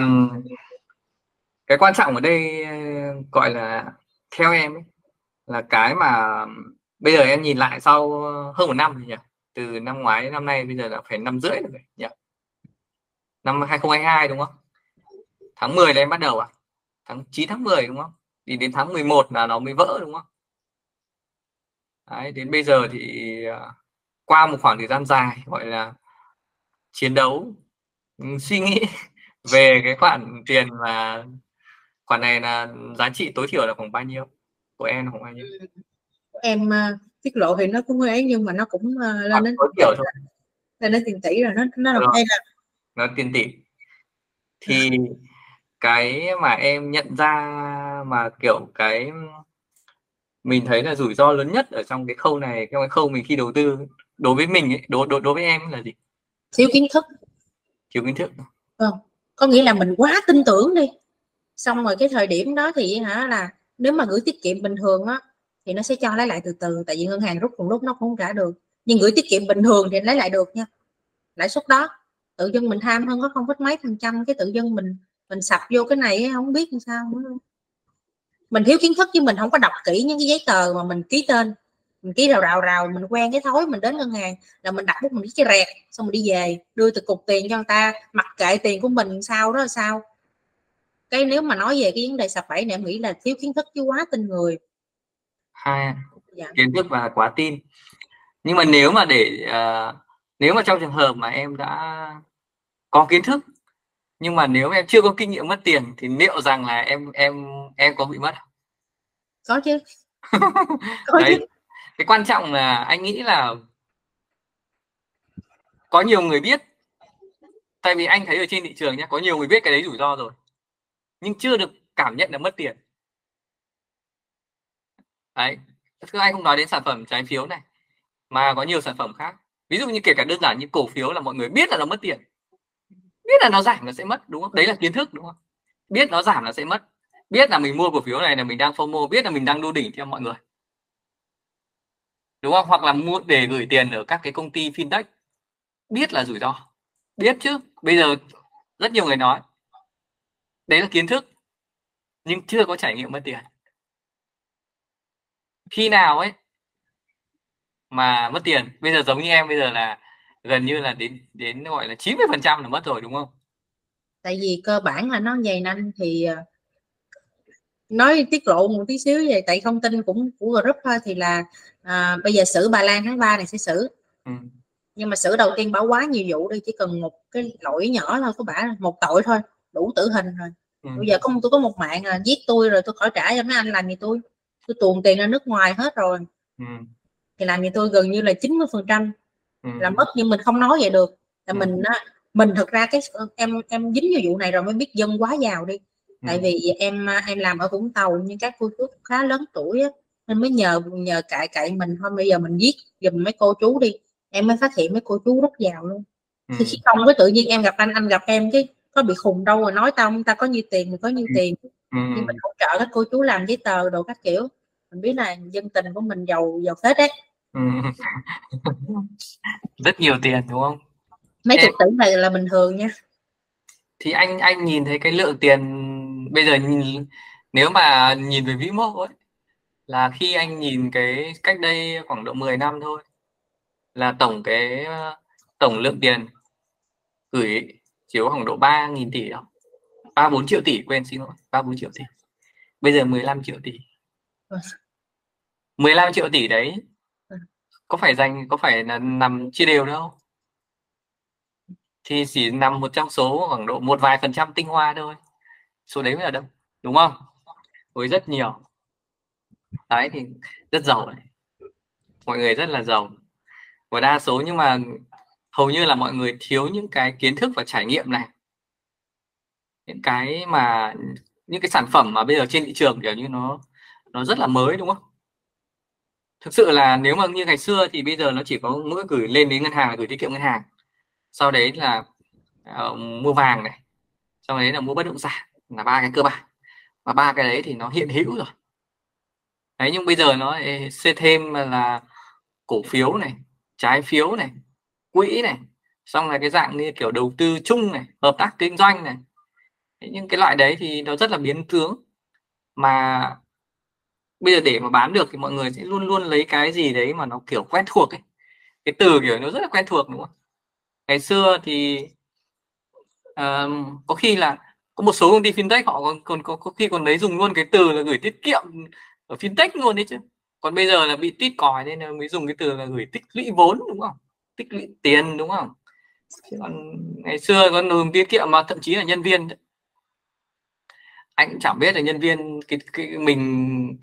cái quan trọng ở đây gọi là theo em ấy, là cái mà bây giờ em nhìn lại sau hơn một năm nhỉ? Từ năm ngoái đến năm nay bây giờ là phải năm rưỡi rồi nhỉ? Năm 2022 đúng không? Tháng 10 là em bắt đầu à? Tháng 9 tháng 10 đúng không? Thì đến tháng 11 là nó mới vỡ đúng không? Đấy, đến bây giờ thì à, qua một khoảng thời gian dài gọi là chiến đấu ừ, suy nghĩ về cái khoản tiền mà khoản này là giá trị tối thiểu là khoảng bao nhiêu? Của em khoảng bao nhiêu? Em uh, tiết lộ thì nó cũng ấy nhưng mà nó cũng uh, lên đến tối thiểu thôi. Lên đến tiền tỷ rồi nó nó là hay là nó tiền tỷ. Thì cái mà em nhận ra mà kiểu cái mình thấy là rủi ro lớn nhất ở trong cái khâu này trong cái khâu mình khi đầu tư đối với mình ấy, đối đối đối với em là gì? Thiếu kiến thức. Thiếu kiến thức. Vâng. Có nghĩa là mình quá tin tưởng đi xong rồi cái thời điểm đó thì hả là nếu mà gửi tiết kiệm bình thường á, thì nó sẽ cho lấy lại từ từ, tại vì ngân hàng rút cùng lúc nó cũng không trả được. Nhưng gửi tiết kiệm bình thường thì lấy lại được nha. Lãi suất đó, tự dưng mình tham hơn có không biết mấy phần trăm cái tự dân mình mình sập vô cái này không biết làm sao nữa. Mình thiếu kiến thức chứ mình không có đọc kỹ những cái giấy tờ mà mình ký tên. Mình ký rào rào rào, mình quen cái thói mình đến ngân hàng là mình đặt bút mình ký cái rẹt, xong mình đi về, đưa từ cục tiền cho người ta, mặc kệ tiền của mình sao đó là sao cái nếu mà nói về cái vấn đề sập bẫy này em nghĩ là thiếu kiến thức chứ quá tin người. Hai dạ. kiến thức và quá tin. Nhưng mà nếu mà để uh, nếu mà trong trường hợp mà em đã có kiến thức nhưng mà nếu em chưa có kinh nghiệm mất tiền thì liệu rằng là em em em có bị mất có chứ. Có đấy. chứ. cái quan trọng là anh nghĩ là có nhiều người biết. Tại vì anh thấy ở trên thị trường nhé có nhiều người biết cái đấy rủi ro rồi nhưng chưa được cảm nhận là mất tiền. Đấy cứ anh không nói đến sản phẩm trái phiếu này, mà có nhiều sản phẩm khác. Ví dụ như kể cả đơn giản như cổ phiếu là mọi người biết là nó mất tiền. Biết là nó giảm nó sẽ mất, đúng không? Đấy là kiến thức, đúng không? Biết nó giảm là sẽ mất. Biết là mình mua cổ phiếu này là mình đang FOMO, biết là mình đang đu đỉnh theo mọi người. Đúng không? Hoặc là mua để gửi tiền ở các cái công ty fintech. Biết là rủi ro. Biết chứ. Bây giờ rất nhiều người nói đấy là kiến thức. Nhưng chưa có trải nghiệm mất tiền. Khi nào ấy mà mất tiền? Bây giờ giống như em bây giờ là gần như là đến đến gọi là 90 phần trăm là mất rồi đúng không? Tại vì cơ bản là nó dày nhanh thì ờ, nói tiết lộ một tí xíu về tại thông tin cũng của group thôi thì là à, bây giờ xử Bà Lan tháng 3 này sẽ xử. Ừ. nhưng mà xử đầu tiên bảo quá nhiều vụ đi chỉ cần một cái lỗi nhỏ thôi có bả một tội thôi đủ tử hình rồi ừ. bây giờ có tôi có một mạng là giết tôi rồi tôi khỏi trả cho mấy anh làm gì tôi tôi tuồn tiền ra nước ngoài hết rồi ừ. thì làm gì tôi gần như là 90 phần trăm ừ. là mất nhưng mình không nói vậy được là ừ. mình á mình thực ra cái em em dính vào vụ này rồi mới biết dân quá giàu đi ừ. tại vì em em làm ở vũng tàu nhưng các cô chú khá lớn tuổi á, nên mới nhờ nhờ cãi cãi mình thôi bây giờ mình giết giùm mấy cô chú đi em mới phát hiện mấy cô chú rút vào luôn ừ. thì không có tự nhiên em gặp anh anh gặp em cái có bị khùng đâu rồi nói tao ta có nhiêu tiền mình có nhiêu ừ. tiền ừ. nhưng mình hỗ trợ các cô chú làm giấy tờ đồ các kiểu mình biết là dân tình của mình giàu giàu tết đấy ừ. rất nhiều tiền đúng không mấy chục tỷ này là bình thường nha thì anh anh nhìn thấy cái lượng tiền bây giờ nhìn nếu mà nhìn về vĩ mô ấy là khi anh nhìn cái cách đây khoảng độ 10 năm thôi là tổng cái tổng lượng tiền gửi có khoảng độ 3.000 tỷ đâu ba bốn triệu tỷ quên xin lỗi ba bốn triệu tỷ. Bây giờ 15 triệu tỷ. 15 triệu tỷ đấy có phải dành có phải là nằm chia đều đâu thì chỉ nằm một trong số khoảng độ một vài phần trăm tinh hoa thôi. Số đấy mới là đâu đúng không? Với rất nhiều. Đấy thì rất giàu đấy mọi người rất là giàu. Và đa số nhưng mà hầu như là mọi người thiếu những cái kiến thức và trải nghiệm này. Những cái mà những cái sản phẩm mà bây giờ trên thị trường kiểu như nó nó rất là mới đúng không? Thực sự là nếu mà như ngày xưa thì bây giờ nó chỉ có mỗi gửi lên đến ngân hàng là gửi tiết kiệm ngân hàng. Sau đấy là uh, mua vàng này sau đấy là mua bất động sản là ba cái cơ bản. Và ba cái đấy thì nó hiện hữu rồi. Đấy nhưng bây giờ nó xây thêm là cổ phiếu này trái phiếu này quỹ này xong là cái dạng như kiểu đầu tư chung này hợp tác kinh doanh này. Những cái loại đấy thì nó rất là biến tướng. Mà bây giờ để mà bán được thì mọi người sẽ luôn luôn lấy cái gì đấy mà nó kiểu quen thuộc ấy. Cái từ kiểu nó rất là quen thuộc đúng không? Ngày xưa thì uh, có khi là có một số công ty fintech họ còn còn có, có khi còn lấy dùng luôn cái từ là gửi tiết kiệm ở fintech luôn đấy chứ. Còn bây giờ là bị tít còi nên là mới dùng cái từ là gửi tích lũy vốn đúng không? Tích lũy tiền đúng không? Còn ngày xưa còn dùng tiết kiệm mà thậm chí là nhân viên anh cũng chẳng biết là nhân viên cái, cái mình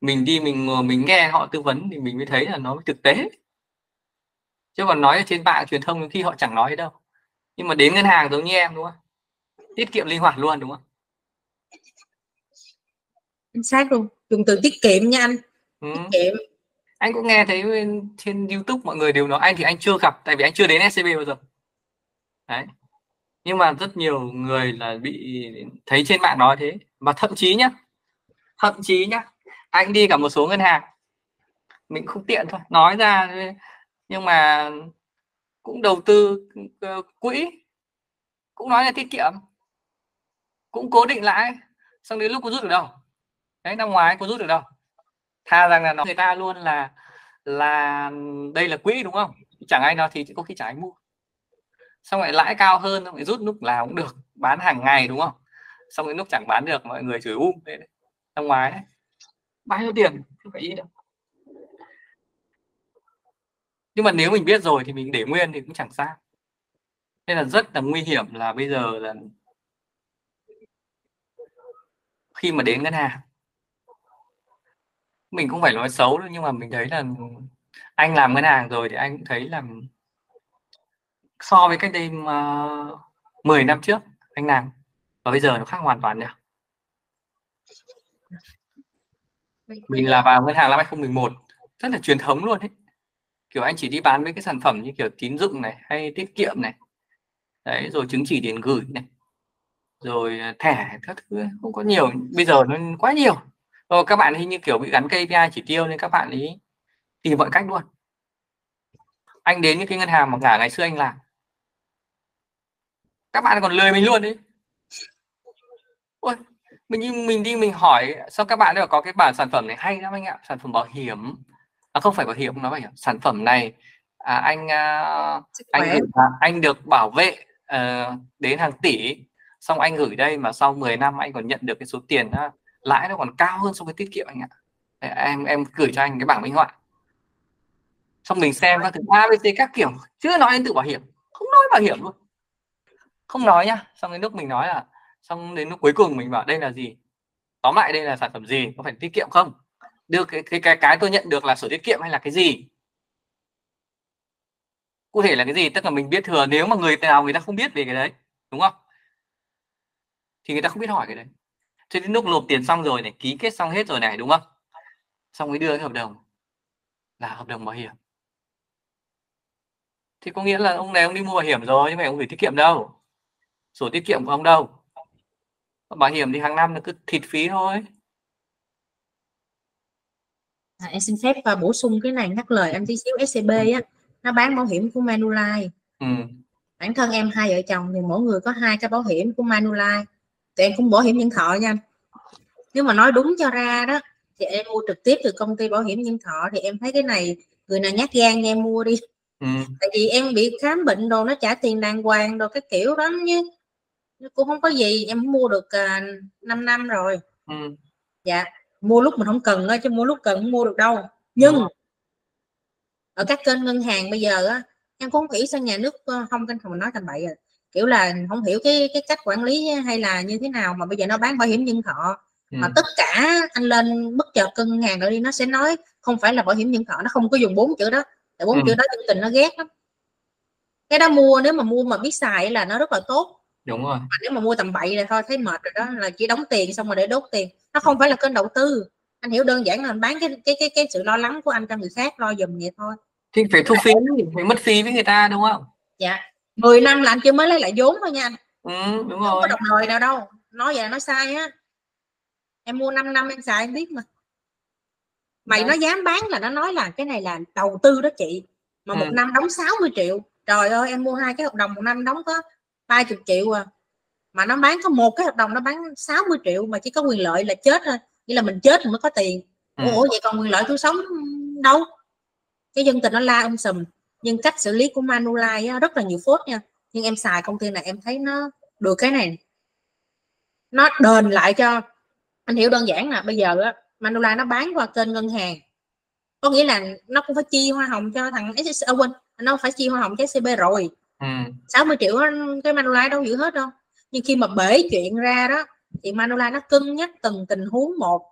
mình đi mình mình nghe họ tư vấn thì mình mới thấy là nó thực tế. Chứ còn nói trên mạng truyền thông khi họ chẳng nói đâu. Nhưng mà đến ngân hàng giống như em đúng không? Tiết kiệm linh hoạt luôn đúng không? Chính xác luôn. Dùng từ tiết kiệm nha anh. Ừ. tiết kiệm anh cũng nghe thấy trên youtube mọi người đều nói, anh thì anh chưa gặp, tại vì anh chưa đến scb bao giờ. Đấy. Nhưng mà rất nhiều người là bị thấy trên mạng nói thế. Và thậm chí nhá, thậm chí nhá, anh đi cả một số ngân hàng. Mình không tiện thôi, nói ra nhưng mà cũng đầu tư ờ, quỹ, cũng nói là tiết kiệm, cũng cố định lãi. Xong đến lúc có rút được đâu? Đấy, năm ngoái có rút được đâu? Tha rằng là nó người ta luôn là là đây là quỹ đúng không? Chẳng ai nào thì có khi chẳng ai mua. Xong lại lãi cao hơn xong lại rút lúc nào cũng được bán hàng ngày đúng không? Xong đến lúc chẳng bán được mọi người chửi um đấy, ra ngoài đấy bao nhiêu tiền? Không phải ý đâu. Nhưng mà nếu mình biết rồi thì mình để nguyên thì cũng chẳng sao. Nên là rất là nguy hiểm là bây giờ là khi mà đến ngân hàng mình không phải nói xấu đâu nhưng mà mình thấy là anh làm ngân hàng rồi thì anh cũng thấy là so với cách đây mà 10 năm trước anh làm. Và bây giờ nó khác hoàn toàn nhỉ mình là vào ngân hàng năm 2011 rất là truyền thống luôn đấy kiểu anh chỉ đi bán với cái sản phẩm như kiểu tín dụng này hay tiết kiệm này. Đấy rồi chứng chỉ tiền gửi này. Rồi à, thẻ các thứ không có nhiều. Bây giờ nó quá nhiều rồi các bạn hình như kiểu bị gắn KPI chỉ tiêu nên các bạn ấy tìm mọi cách luôn. Anh đến những cái ngân hàng mà cả ngày xưa anh làm. Các bạn còn lười mình luôn đấy. Ôi, mình mình đi mình hỏi sao các bạn đều có cái bản sản phẩm này hay lắm anh ạ? Sản phẩm bảo hiểm. À, không phải bảo hiểm nó bảo hiểm. Sản phẩm này à, anh uh, anh được, anh được bảo vệ uh, đến hàng tỷ. Xong anh gửi đây mà sau 10 năm anh còn nhận được cái số tiền uh, lãi nó còn cao hơn so với tiết kiệm anh ạ. Em em gửi cho anh cái bảng minh họa. Xong mình xem các thứ abc các kiểu. Chưa nói đến tự bảo hiểm. Không nói bảo hiểm luôn. Không nói nhá. Xong đến lúc mình nói là xong đến lúc cuối cùng mình bảo đây là gì? Tóm lại đây là sản phẩm gì? Có phải tiết kiệm không? Được cái cái cái, cái tôi nhận được là sổ tiết kiệm hay là cái gì? Cụ thể là cái gì? Tức là mình biết thừa. Nếu mà người nào người ta không biết về cái đấy đúng không? Thì người ta không biết hỏi cái đấy cho đến lúc nộp tiền xong rồi này ký kết xong hết rồi này đúng không? Xong mới đưa cái hợp đồng. Là hợp đồng bảo hiểm. Thì có nghĩa là ông này ông đi mua bảo hiểm rồi nhưng mà ông gửi tiết kiệm đâu. Sổ tiết kiệm của ông đâu. Bảo hiểm thì hàng năm nó cứ thịt phí thôi. À, em xin phép và bổ sung cái này ngắt lời anh tí xíu. SCB á nó bán bảo hiểm của Manulife. Ừ. bản thân em hai vợ chồng thì mỗi người có hai cái bảo hiểm của Manulife thì em cũng bảo hiểm nhân thọ nha nếu mà nói đúng cho ra đó thì em mua trực tiếp từ công ty bảo hiểm nhân thọ thì em thấy cái này người nào nhát gan em mua đi ừ. tại vì em bị khám bệnh đồ nó trả tiền đàng hoàng đồ cái kiểu đó như cũng không có gì em mua được uh, à, 5 năm rồi ừ. dạ mua lúc mình không cần thôi chứ mua lúc cần không mua được đâu nhưng ừ. ở các kênh ngân hàng bây giờ á em cũng hiểu sao nhà nước ờ, không kênh không nói thành bậy rồi kiểu là không hiểu cái cái cách quản lý hay là như thế nào mà bây giờ nó bán bảo hiểm nhân thọ. Ừ. mà tất cả anh lên bất chợt cân hàng rồi đi nó sẽ nói không phải là bảo hiểm nhân thọ nó không có dùng bốn chữ đó. Tại bốn ừ. chữ đó chương tình nó ghét lắm. Cái đó mua nếu mà mua mà biết xài là nó rất là tốt. Đúng rồi. Mà nếu mà mua tầm bậy là thôi thấy mệt rồi đó là chỉ đóng tiền xong rồi để đốt tiền. Nó không phải là kênh đầu tư. Anh hiểu đơn giản là anh bán cái cái cái cái sự lo lắng của anh cho người khác lo dùm vậy thôi. Thì phải thu phí phải mất phí với người ta đúng không? Dạ 10 năm là anh chưa mới lấy lại vốn thôi nha anh. Ừ, đúng rồi không có đồng lời nào đâu. Nói vậy là nói sai á. Em mua 5 năm em xài em biết mà. Mày dạ. nó dám bán là nó nói là cái này là đầu tư đó chị. Mà ừ. một năm đóng 60 triệu. Trời ơi em mua hai cái hợp đồng một năm đóng có 30 triệu à. Mà nó bán có một cái hợp đồng nó bán 60 triệu mà chỉ có quyền lợi là chết thôi. Nghĩa là mình chết thì mới có tiền. Ừ. ủa vậy còn quyền lợi tôi sống đâu? Cái dân tình nó la ông sùm nhưng cách xử lý của Manulife rất là nhiều phốt nha. Nhưng em xài công ty này em thấy nó được cái này nó đền lại cho anh hiểu đơn giản là bây giờ á Manulife nó bán qua kênh ngân hàng. Có nghĩa là nó cũng phải chi hoa hồng cho thằng SSC à, quên nó phải chi hoa hồng cho SCB rồi. Ừ. 60 triệu cái Manulife đâu giữ hết đâu. Nhưng khi mà bể chuyện ra đó thì Manulife nó cân nhắc từng tình huống một.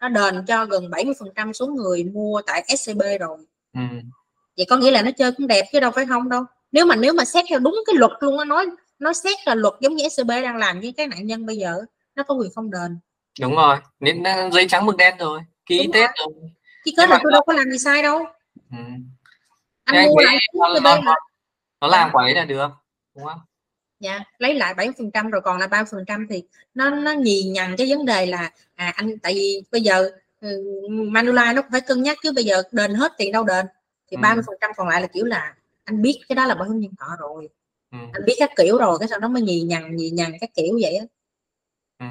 Nó đền cho gần 70 phần trăm số người mua tại SCB rồi. Ừ. vậy có nghĩa là nó chơi cũng đẹp chứ đâu phải không đâu. Nếu mà nếu mà xét theo đúng cái luật luôn nó nói nó xét là luật giống như SCB đang làm với cái nạn nhân bây giờ nó có quyền không đền. Đúng rồi nên giấy trắng mực đen rồi ký tết rồi. chứ kết là tôi đâu có làm gì sai đâu. Ừ. anh mua lại nó, nó, nó, nó làm quả ấy là được đúng không? Dạ lấy lại 7 phần trăm rồi còn là ba phần trăm thì nó nó nhì nhằn cái vấn đề là à anh tại vì bây giờ ừ, Manula nó phải cân nhắc chứ bây giờ đền hết tiền đâu đền thì ba mươi phần trăm còn lại là kiểu là anh biết cái đó là bảo hiểm nhân thọ rồi ừ. anh biết các kiểu rồi cái sau đó mới nhì nhằn nhì nhằn các kiểu vậy á ừ.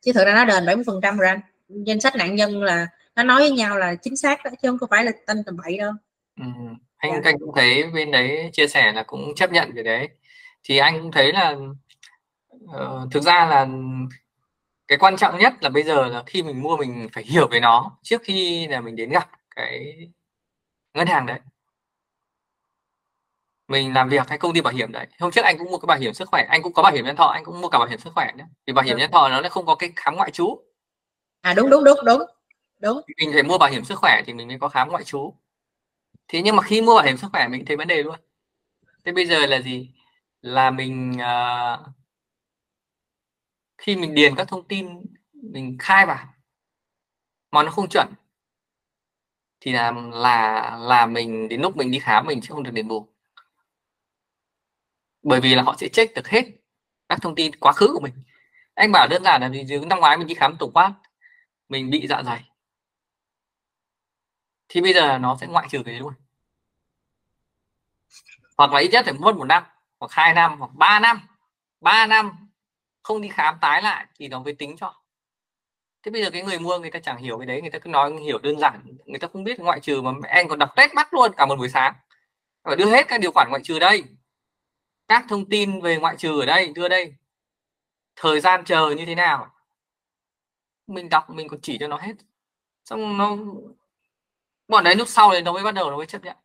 chứ thực ra nó đền 70 phần trăm rồi anh danh sách nạn nhân là nó nói với nhau là chính xác đó chứ không có phải là tên tầm bậy đâu ừ. anh dạ. anh cũng thấy bên đấy chia sẻ là cũng chấp nhận cái đấy thì anh cũng thấy là uh, thực ra là cái quan trọng nhất là bây giờ là khi mình mua mình phải hiểu về nó trước khi là mình đến gặp cái ngân hàng đấy. Mình làm việc hay công ty bảo hiểm đấy. Hôm trước anh cũng mua cái bảo hiểm sức khỏe anh cũng có bảo hiểm nhân thọ anh cũng mua cả bảo hiểm sức khỏe nhé vì bảo hiểm nhân thọ nó lại không có cái khám ngoại trú. À đúng đúng đúng đúng đúng. Mình phải mua bảo hiểm sức khỏe thì mình mới có khám ngoại trú. Thế nhưng mà khi mua bảo hiểm sức khỏe mình thấy vấn đề luôn. Thế bây giờ là gì? Là mình uh, khi mình điền các thông tin mình khai vào mà nó không chuẩn thì là là là mình, đến lúc mình đi khám mình sẽ không được đền bù. Bởi vì là họ sẽ check được hết các thông tin quá khứ của mình. Anh bảo đơn giản là vì năm ngoái mình đi khám tổng quát, mình bị dạ dày. Thì bây giờ nó sẽ ngoại trừ cái đấy luôn. Hoặc là ít nhất phải mất một năm, hoặc hai năm, hoặc ba năm. Ba năm không đi khám tái lại thì nó mới tính cho thế bây giờ cái người mua người ta chẳng hiểu cái đấy, người ta cứ nói hiểu đơn giản, người ta không biết ngoại trừ mà anh còn đọc test mắt luôn cả một buổi sáng. Và đưa hết các điều khoản ngoại trừ đây. Các thông tin về ngoại trừ ở đây, đưa đây. Thời gian chờ như thế nào? Mình đọc, mình còn chỉ cho nó hết. Xong nó, bọn đấy lúc sau thì nó mới bắt đầu nó mới chấp nhận.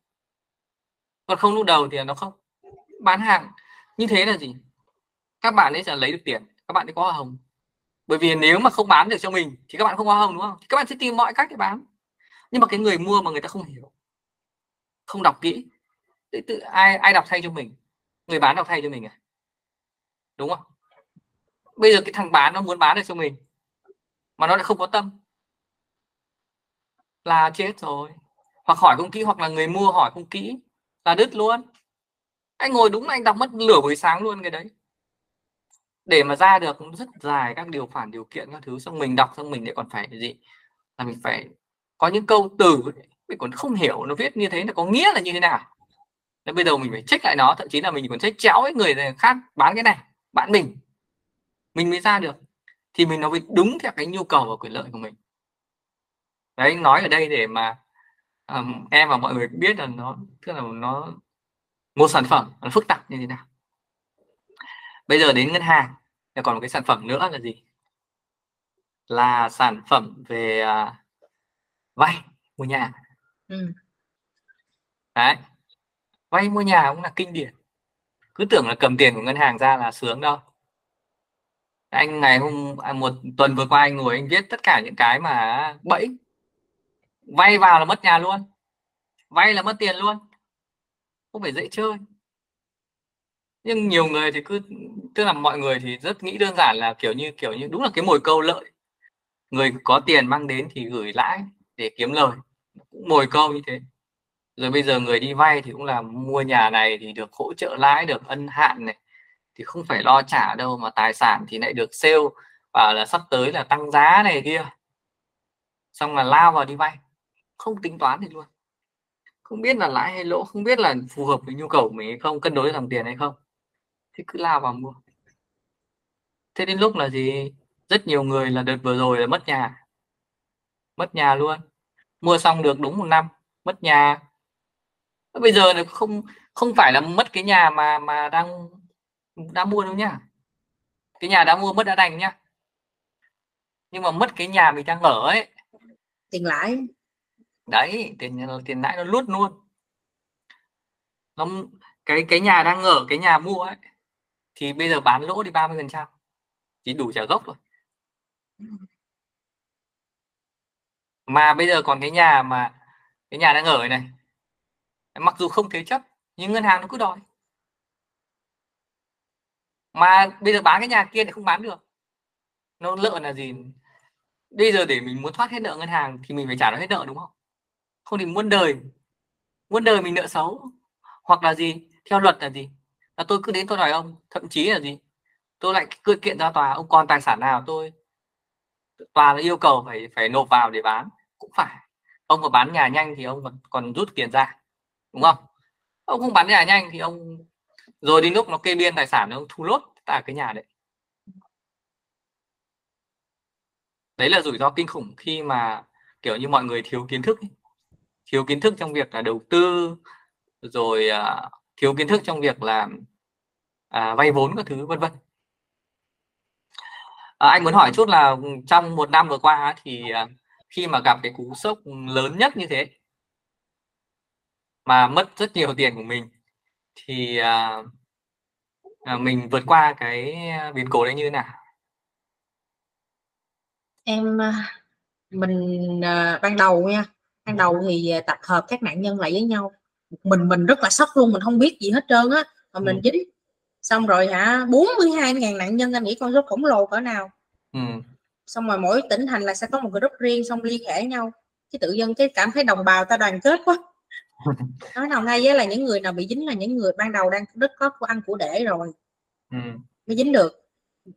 Còn không lúc đầu thì nó không. Bán hàng, như thế là gì? Các bạn ấy sẽ lấy được tiền, các bạn ấy có hoa hồng bởi vì nếu mà không bán được cho mình thì các bạn không hoa hồng đúng không? Thì các bạn sẽ tìm mọi cách để bán. Nhưng mà cái người mua mà người ta không hiểu không đọc kỹ tự, tự ai ai đọc thay cho mình? Người bán đọc thay cho mình à? Đúng không? Bây giờ cái thằng bán nó muốn bán được cho mình mà nó lại không có tâm là chết rồi. Hoặc hỏi không kỹ hoặc là người mua hỏi không kỹ là đứt luôn. Anh ngồi đúng là anh đọc mất lửa buổi sáng luôn cái đấy để mà ra được rất dài các điều khoản điều kiện các thứ xong mình đọc xong mình lại còn phải gì? Là mình phải có những câu từ mình còn không hiểu nó viết như thế là có nghĩa là như thế nào. Nên bây giờ mình phải check lại nó thậm chí là mình còn check chéo với người khác bán cái này bạn mình. Mình mới ra được. Thì mình nó mới đúng theo cái nhu cầu và quyền lợi của mình. Đấy nói ở đây để mà um, em và mọi người biết là nó tức là nó một sản phẩm nó phức tạp như thế nào bây giờ đến ngân hàng. Thì còn một cái sản phẩm nữa là gì? Là sản phẩm về uh, vay mua nhà. Ừ. đấy. Vay mua nhà cũng là kinh điển. Cứ tưởng là cầm tiền của ngân hàng ra là sướng đâu. Anh ngày hôm à, một tuần vừa qua anh ngồi anh viết tất cả những cái mà bẫy. Vay vào là mất nhà luôn. Vay là mất tiền luôn. Không phải dễ chơi nhưng nhiều người thì cứ, tức là mọi người thì rất nghĩ đơn giản là kiểu như kiểu như đúng là cái mồi câu lợi. Người có tiền mang đến thì gửi lãi để kiếm lời, cũng mồi câu như thế. Rồi bây giờ người đi vay thì cũng là mua nhà này thì được hỗ trợ lãi, được ân hạn này, thì không phải lo trả đâu mà tài sản thì lại được sale và là sắp tới là tăng giá này kia. Xong là lao vào đi vay, không tính toán thì luôn. Không biết là lãi hay lỗ, không biết là phù hợp với nhu cầu của mình hay không, cân đối dòng tiền hay không thì cứ lao vào mua. Thế đến lúc là gì? Rất nhiều người là đợt vừa rồi là mất nhà. Mất nhà luôn. Mua xong được đúng một năm mất nhà. Bây giờ là không không phải là mất cái nhà mà mà đang đã mua đâu nhá. Cái nhà đã mua mất đã đành nhá. Nhưng mà mất cái nhà mình đang ở ấy. Tiền lãi. Đấy tiền tiền lãi nó lút luôn. Nó cái cái nhà đang ở cái nhà mua ấy thì bây giờ bán lỗ đi 30 phần trăm. Chỉ đủ trả gốc rồi mà bây giờ còn cái nhà mà, cái nhà đang ở này mặc dù không thế chấp, nhưng ngân hàng nó cứ đòi. Mà bây giờ bán cái nhà kia thì không bán được. Nó nợ là gì? Bây giờ để mình muốn thoát hết nợ ngân hàng thì mình phải trả nó hết nợ, đúng không? Không thì muôn đời muôn đời mình nợ xấu. Hoặc là gì? Theo luật là gì? Là tôi cứ đến tôi đòi ông thậm chí là gì? Tôi lại cứ kiện ra tòa ông còn tài sản nào tôi? Tòa là yêu cầu phải phải nộp vào để bán. Cũng phải. Ông mà bán nhà nhanh thì ông còn, còn rút tiền ra đúng không? Ông không bán nhà nhanh thì ông rồi đến lúc nó kê biên tài sản ông thu lốt tại cái nhà đấy. Đấy là rủi ro kinh khủng khi mà kiểu như mọi người thiếu kiến thức thiếu kiến thức trong việc là đầu tư rồi uh, thiếu kiến thức trong việc là à, vay vốn các thứ vân vân. À, anh muốn hỏi chút là trong một năm vừa qua thì à, khi mà gặp cái cú sốc lớn nhất như thế mà mất rất nhiều tiền của mình thì à, à, mình vượt qua cái biến cố đấy như thế nào? Em à, mình à, ban đầu nha ban đầu thì tập hợp các nạn nhân lại với nhau mình mình rất là sốc luôn mình không biết gì hết trơn á. Mà mình ừ. dính xong rồi hả 42 ngàn nạn nhân anh nghĩ con số khổng lồ cỡ nào. Ừ. xong rồi mỗi tỉnh thành là sẽ có một group riêng xong liên hệ nhau. Cái tự dân cái cảm thấy đồng bào ta đoàn kết quá. Nói nào ngay với là những người nào bị dính là những người ban đầu đang rất có của ăn của để rồi. Ừ. mới dính được.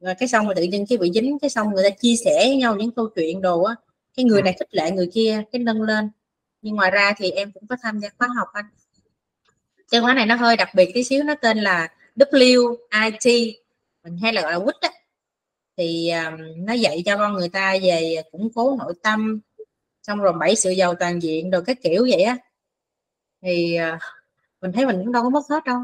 Rồi cái xong rồi tự nhiên cái bị dính cái xong người ta chia sẻ với nhau những câu chuyện đồ á. Cái người này khích lệ người kia cái nâng lên. Nhưng ngoài ra thì em cũng có tham gia khóa học anh cái khóa này nó hơi đặc biệt tí xíu nó tên là WIT mình hay là gọi là WIT á. Thì um, nó dạy cho con người ta về củng cố nội tâm xong rồi bảy sự giàu toàn diện rồi cái kiểu vậy á. Thì uh, mình thấy mình cũng đâu có mất hết đâu.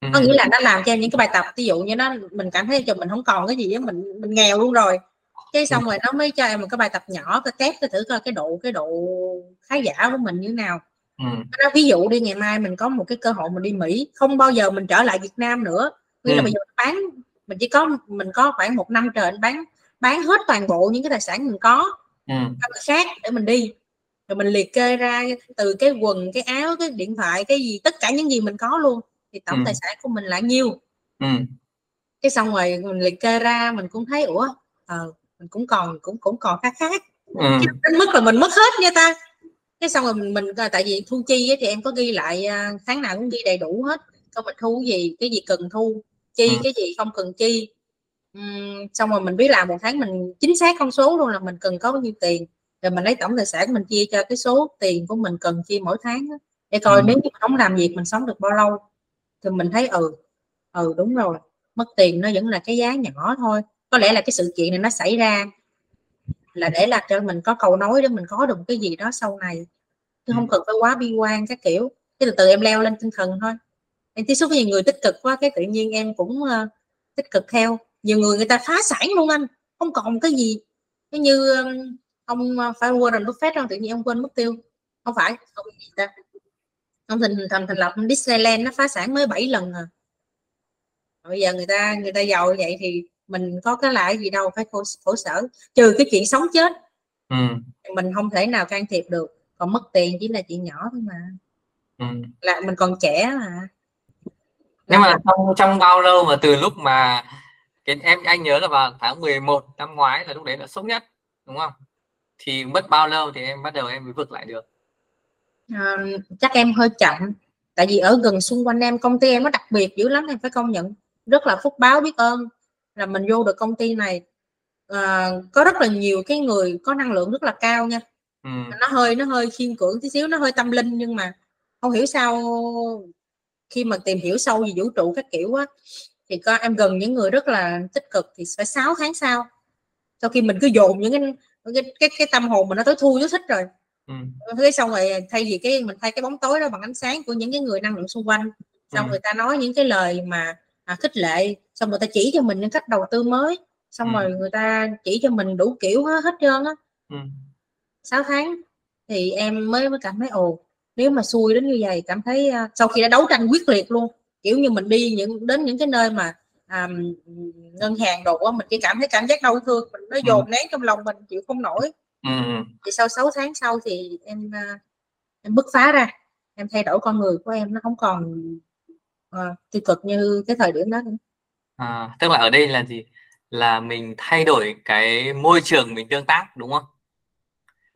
Ừ. có nghĩa là nó làm cho em những cái bài tập ví dụ như nó mình cảm thấy cho mình không còn cái gì á mình mình nghèo luôn rồi. Cái xong rồi nó mới cho em một cái bài tập nhỏ cái test cái thử coi cái độ cái độ khá giả của mình như thế nào ừ. nó ví dụ đi ngày mai mình có một cái cơ hội mình đi Mỹ không bao giờ mình trở lại Việt Nam nữa nghĩa ừ. là bây giờ mình bán mình chỉ có mình có khoảng một năm trời bán bán hết toàn bộ những cái tài sản mình có ừ. khác để mình đi rồi mình liệt kê ra từ cái quần cái áo cái điện thoại cái gì tất cả những gì mình có luôn thì tổng ừ. tài sản của mình là nhiêu ừ. cái xong rồi mình liệt kê ra mình cũng thấy ủa ờ, mình cũng còn cũng cũng còn khác khác ừ. đến mức là mình mất hết nha ta cái xong rồi mình, mình tại vì thu chi ấy, thì em có ghi lại à, tháng nào cũng ghi đầy đủ hết. Coi mình thu gì cái gì cần thu chi ừ. cái gì không cần chi. Uhm, xong rồi mình biết làm một tháng mình chính xác con số luôn là mình cần có bao nhiêu tiền. Rồi mình lấy tổng tài sản mình chia cho cái số tiền của mình cần chi mỗi tháng đó, để coi ừ. nếu như không làm việc mình sống được bao lâu thì mình thấy ừ ừ đúng rồi mất tiền nó vẫn là cái giá nhỏ thôi. Có lẽ là cái sự kiện này nó xảy ra là để làm cho mình có cầu nối để mình có được cái gì đó sau này chứ không cần phải quá bi quan các kiểu. Cái từ từ em leo lên tinh thần thôi. Em tiếp xúc với nhiều người tích cực quá cái tự nhiên em cũng uh, tích cực theo. Nhiều người người ta phá sản luôn anh không còn cái gì. Cái như um, ông ờ, phải Warren Buffett không tự nhiên ông quên mất tiêu. Không phải ông gì ta. Ông thành thành thành lập Disneyland nó phá sản mới 7 lần à. Bây giờ người ta người ta giàu như vậy thì mình có cái lại gì đâu phải khổ, khổ sở. Trừ cái chuyện sống chết. Ừ. mình không thể nào can thiệp được còn mất tiền chỉ là chuyện nhỏ thôi mà. Ừ. là mình còn trẻ mà. Nhưng mà trong trong bao lâu mà từ lúc mà cái em anh nhớ là vào tháng 11 năm ngoái là lúc đấy là sốc nhất đúng không? Thì mất bao lâu thì em bắt đầu em mới vượt lại được? À, chắc em hơi chậm. Tại vì ở gần xung quanh em công ty em nó đặc biệt dữ lắm em phải công nhận. Rất là phúc báo biết ơn là mình vô được công ty này. À, có rất là nhiều cái người có năng lượng rất là cao nha ừ. nó hơi nó hơi khiên cưỡng tí xíu nó hơi tâm linh nhưng mà không hiểu sao khi mà tìm hiểu sâu về vũ trụ các kiểu á thì có em gần những người rất là tích cực thì phải 6 tháng sau sau khi mình cứ dồn những cái cái cái, cái tâm hồn mình nó tối thu nó thích rồi ừ. cái xong rồi thay vì cái mình thay cái bóng tối đó bằng ánh sáng của những cái người năng lượng xung quanh xong ừ. người ta nói những cái lời mà à, khích lệ xong người ta chỉ cho mình những cách đầu tư mới xong ừ. rồi người ta chỉ cho mình đủ kiểu hết, hết trơn á ừ. 6 tháng thì em mới mới cảm thấy ồ nếu mà xui đến như vậy cảm thấy uh, sau khi đã đấu tranh quyết liệt luôn kiểu như mình đi những đến những cái nơi mà um, ngân hàng đồ á mình chỉ cảm thấy cảm giác đau thương mình nó dồn ừ. nén trong lòng mình chịu không nổi ừ. thì sau 6 tháng sau thì em uh, em bứt phá ra em thay đổi con người của em nó không còn uh, tiêu cực như cái thời điểm đó nữa. À, tức là ở đây là gì? Là mình thay đổi cái môi trường mình tương tác đúng không?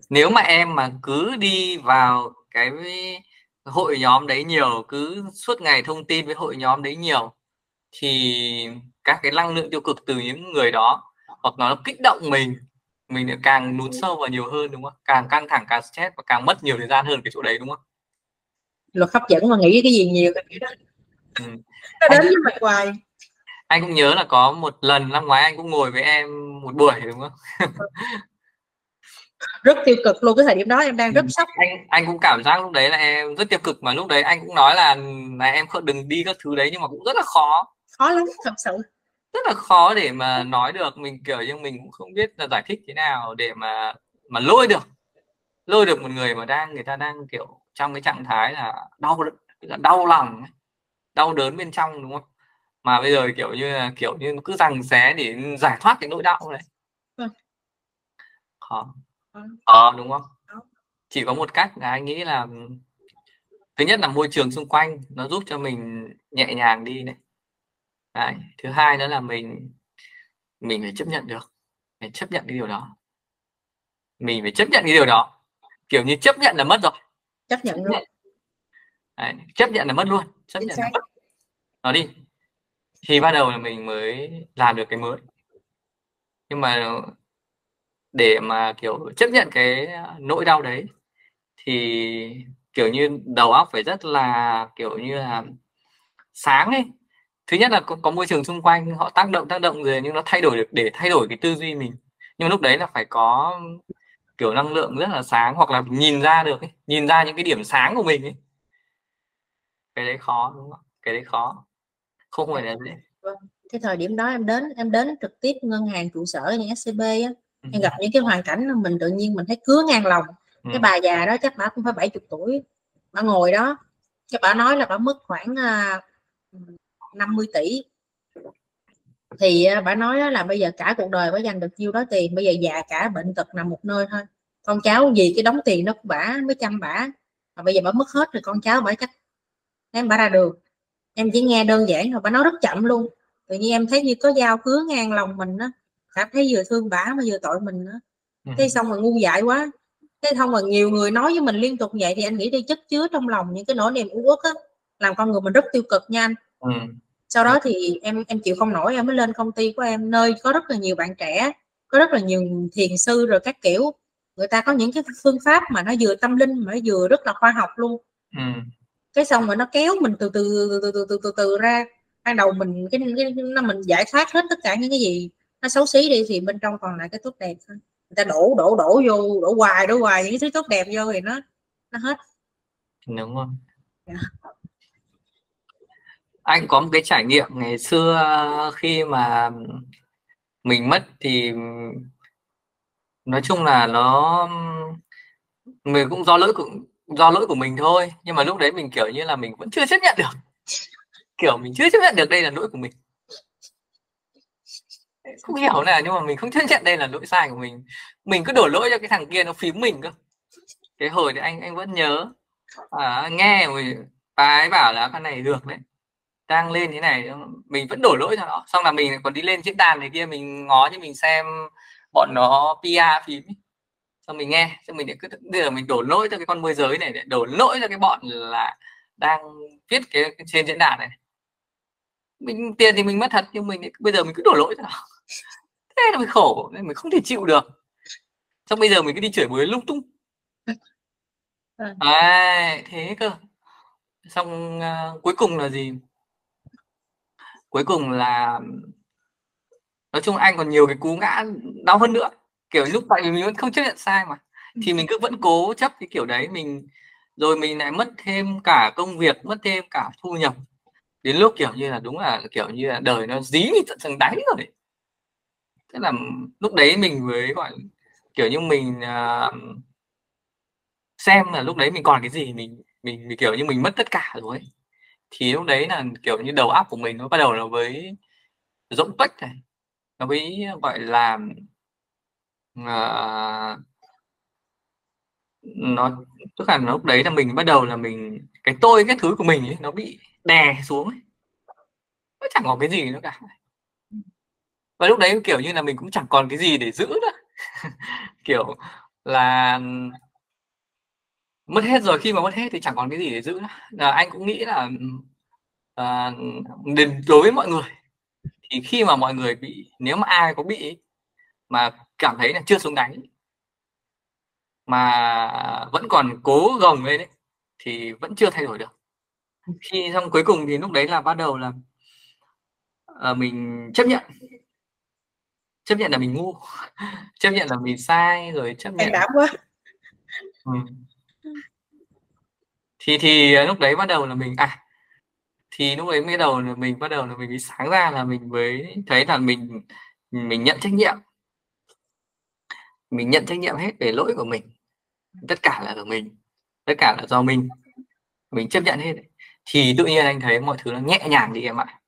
Nếu mà em mà cứ đi vào cái hội nhóm đấy nhiều, cứ suốt ngày thông tin với hội nhóm đấy nhiều thì các cái năng lượng tiêu cực từ những người đó hoặc nó kích động mình mình lại càng lún sâu vào nhiều hơn đúng không? Càng căng thẳng, càng stress và càng mất nhiều thời gian hơn cái chỗ đấy đúng không? Luật hấp dẫn mà nghĩ cái gì nhiều cái đó ừ. nó đến với mặt ngoài anh cũng nhớ là có một lần năm ngoái anh cũng ngồi với em một buổi đúng không rất tiêu cực luôn cái thời điểm đó em đang rất ừ. sốc. Anh anh cũng cảm giác lúc đấy là em rất tiêu cực mà lúc đấy anh cũng nói là là em không đừng đi các thứ đấy nhưng mà cũng rất là khó. Khó lắm thật sự. Rất là khó để mà nói được mình kiểu như mình cũng không biết là giải thích thế nào để mà mà lôi được. Lôi được một người mà đang người ta đang kiểu trong cái trạng thái là đau là đau lòng đau đớn bên trong đúng không? Mà bây giờ kiểu như là kiểu như cứ rằng xé để giải thoát cái nỗi đau này vâng. khó ờ. Đúng không? Chỉ có một cách là anh nghĩ là thứ nhất là môi trường xung quanh nó giúp cho mình nhẹ nhàng đi này. Đấy. thứ hai nữa là mình mình phải chấp nhận được phải chấp nhận cái điều đó. Mình phải chấp nhận cái điều đó. Kiểu như chấp nhận là mất rồi. Chấp nhận luôn. Đấy, chấp nhận là mất luôn chấp nhận là mất. Nó đi. Thì bắt đầu là mình mới làm được cái mới. Nhưng mà để mà kiểu chấp nhận cái à, nỗi đau đấy. Thì kiểu như đầu óc phải rất là kiểu như là sáng ấy. Thứ nhất là có, có môi trường xung quanh họ tác động tác động rồi nhưng nó thay đổi được để thay đổi cái tư duy mình. Nhưng lúc đấy là phải có kiểu năng lượng rất là sáng hoặc là nhìn ra được ấy, nhìn ra những cái điểm sáng của mình ấy. Cái đấy khó đúng không cái đấy khó. Không phải là dễ. Vâng, cái thời điểm đó em đến em đến trực tiếp ngân hàng trụ sở như SCB á ừ. em gặp những cái hoàn cảnh mình tự nhiên mình thấy cứa ngang lòng ừ. cái bà già đó chắc bà cũng phải 70 tuổi bà ngồi đó cái bà nói là bà mất khoảng uh, à, 50 tỷ. Thì uh, bà nói là bây giờ cả cuộc đời bà dành được nhiêu đó tiền bây giờ già cả bệnh tật nằm một nơi thôi. Con cháu gì cái đóng tiền đó của bả mới chăm bả mà bây giờ bà mất hết rồi con cháu bả chắc em bả ra đường. Em chỉ nghe đơn giản thôi bà nói rất chậm luôn. Tự nhiên em thấy như có dao cứa ngang lòng mình á cảm thấy vừa thương bả mà vừa tội mình nữa ừ. thế xong rồi ngu dại quá thế không mà nhiều người nói với mình liên tục vậy thì anh nghĩ đi chất chứa trong lòng những cái nỗi niềm uất á làm con người mình rất tiêu cực nha anh ừ. sau đó thì em em chịu không nổi em mới lên công ty của em nơi có rất là nhiều bạn trẻ có rất là nhiều thiền sư rồi các kiểu người ta có những cái phương pháp mà nó vừa tâm linh mà nó vừa rất là khoa học luôn ừ. cái xong rồi nó kéo mình từ từ từ từ từ từ, từ ra ban đầu mình cái, cái nó mình giải thoát hết tất cả những cái gì nó xấu xí đi thì bên trong còn lại cái tốt đẹp thôi. Người ta đổ đổ đổ vô đổ hoài đổ hoài những thứ tốt đẹp vô thì nó nó hết. Đúng không yeah. anh có một cái trải nghiệm ngày xưa khi mà mình mất thì nói chung là nó mình cũng do lỗi của do lỗi của mình thôi. Nhưng mà lúc đấy mình kiểu như là mình vẫn chưa chấp nhận được. Kiểu mình chưa chấp nhận được đây là lỗi của mình không hiểu nào nhưng mà mình không chấp nhận đây là lỗi sai của mình. Mình cứ đổ lỗi cho cái thằng kia nó phím mình cơ. Cái hồi thì anh anh vẫn nhớ. À, nghe rồi bà ấy bảo là con này được đấy. Đang lên thế này mình vẫn đổ lỗi cho nó. Xong là mình còn đi lên diễn đàn này kia mình ngó cho mình xem bọn nó PR phím xong mình nghe xong mình cứ bây giờ mình đổ lỗi cho cái con môi giới này để đổ lỗi cho cái bọn là đang viết cái, cái trên diễn đàn này. Mình tiền thì mình mất thật nhưng mình bây giờ mình cứ đổ lỗi cho nó thế là mình khổ nên mình không thể chịu được. Xong bây giờ mình cứ đi chửi bới lung tung. À, thế cơ. Xong uh, cuối cùng là gì? Cuối cùng là nói chung anh còn nhiều cái cú ngã đau hơn nữa. Kiểu lúc tại vì mình vẫn không chấp nhận sai mà. Thì mình cứ vẫn cố chấp cái kiểu đấy mình rồi mình lại mất thêm cả công việc mất thêm cả thu nhập. Đến lúc kiểu như là đúng là kiểu như là đời nó dí mình tận tầng đáy rồi đấy thế là lúc đấy mình mới gọi kiểu như mình uh, xem là lúc đấy mình còn cái gì mình mình, mình kiểu như mình mất tất cả rồi thì lúc đấy là kiểu như đầu óc của mình nó bắt đầu là với rỗng tuếch này nó mới gọi là uh, nó tức là lúc đấy là mình bắt đầu là mình cái tôi cái thứ của mình ấy, nó bị đè xuống ấy. nó chẳng có cái gì nữa cả và lúc đấy kiểu như là mình cũng chẳng còn cái gì để giữ nữa. Kiểu là mất hết rồi khi mà mất hết thì chẳng còn cái gì để giữ nữa. Là anh cũng nghĩ là uh, đối với mọi người. Thì khi mà mọi người bị nếu mà ai có bị mà cảm thấy là chưa xuống đáy mà vẫn còn cố gồng lên ấy, thì vẫn chưa thay đổi được. Khi xong cuối cùng thì lúc đấy là bắt đầu là à, mình chấp nhận chấp nhận là mình ngu. Chấp nhận là mình sai rồi chấp nhận đã quá. Ừ. thì thì lúc đấy bắt đầu là mình à thì lúc đấy mới đầu là mình bắt đầu là mình mới sáng ra là mình mới thấy là mình mình nhận trách nhiệm. Mình nhận trách nhiệm hết về lỗi của mình. Tất cả là của mình. Tất cả là do mình. Mình chấp nhận hết. Thì tự nhiên anh thấy mọi thứ nó nhẹ nhàng đi em ạ.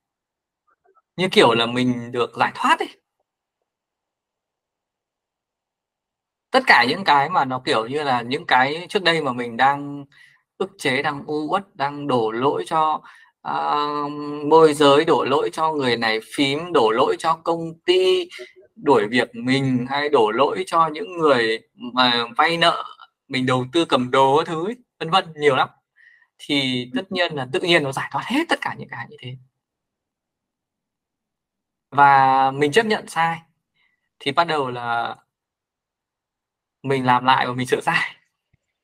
Như kiểu là mình được giải thoát ấy tất cả những cái mà nó kiểu như là những cái trước đây mà mình đang ức chế đang u uất đang đổ lỗi cho uh, môi giới đổ lỗi cho người này phím đổ lỗi cho công ty đuổi việc mình hay đổ lỗi cho những người mà vay nợ mình đầu tư cầm đồ thứ vân vân nhiều lắm. Thì tất nhiên là tự nhiên nó giải thoát hết tất cả những cái như thế. Và mình chấp nhận sai. Thì bắt đầu là mình làm lại và mình sửa sai.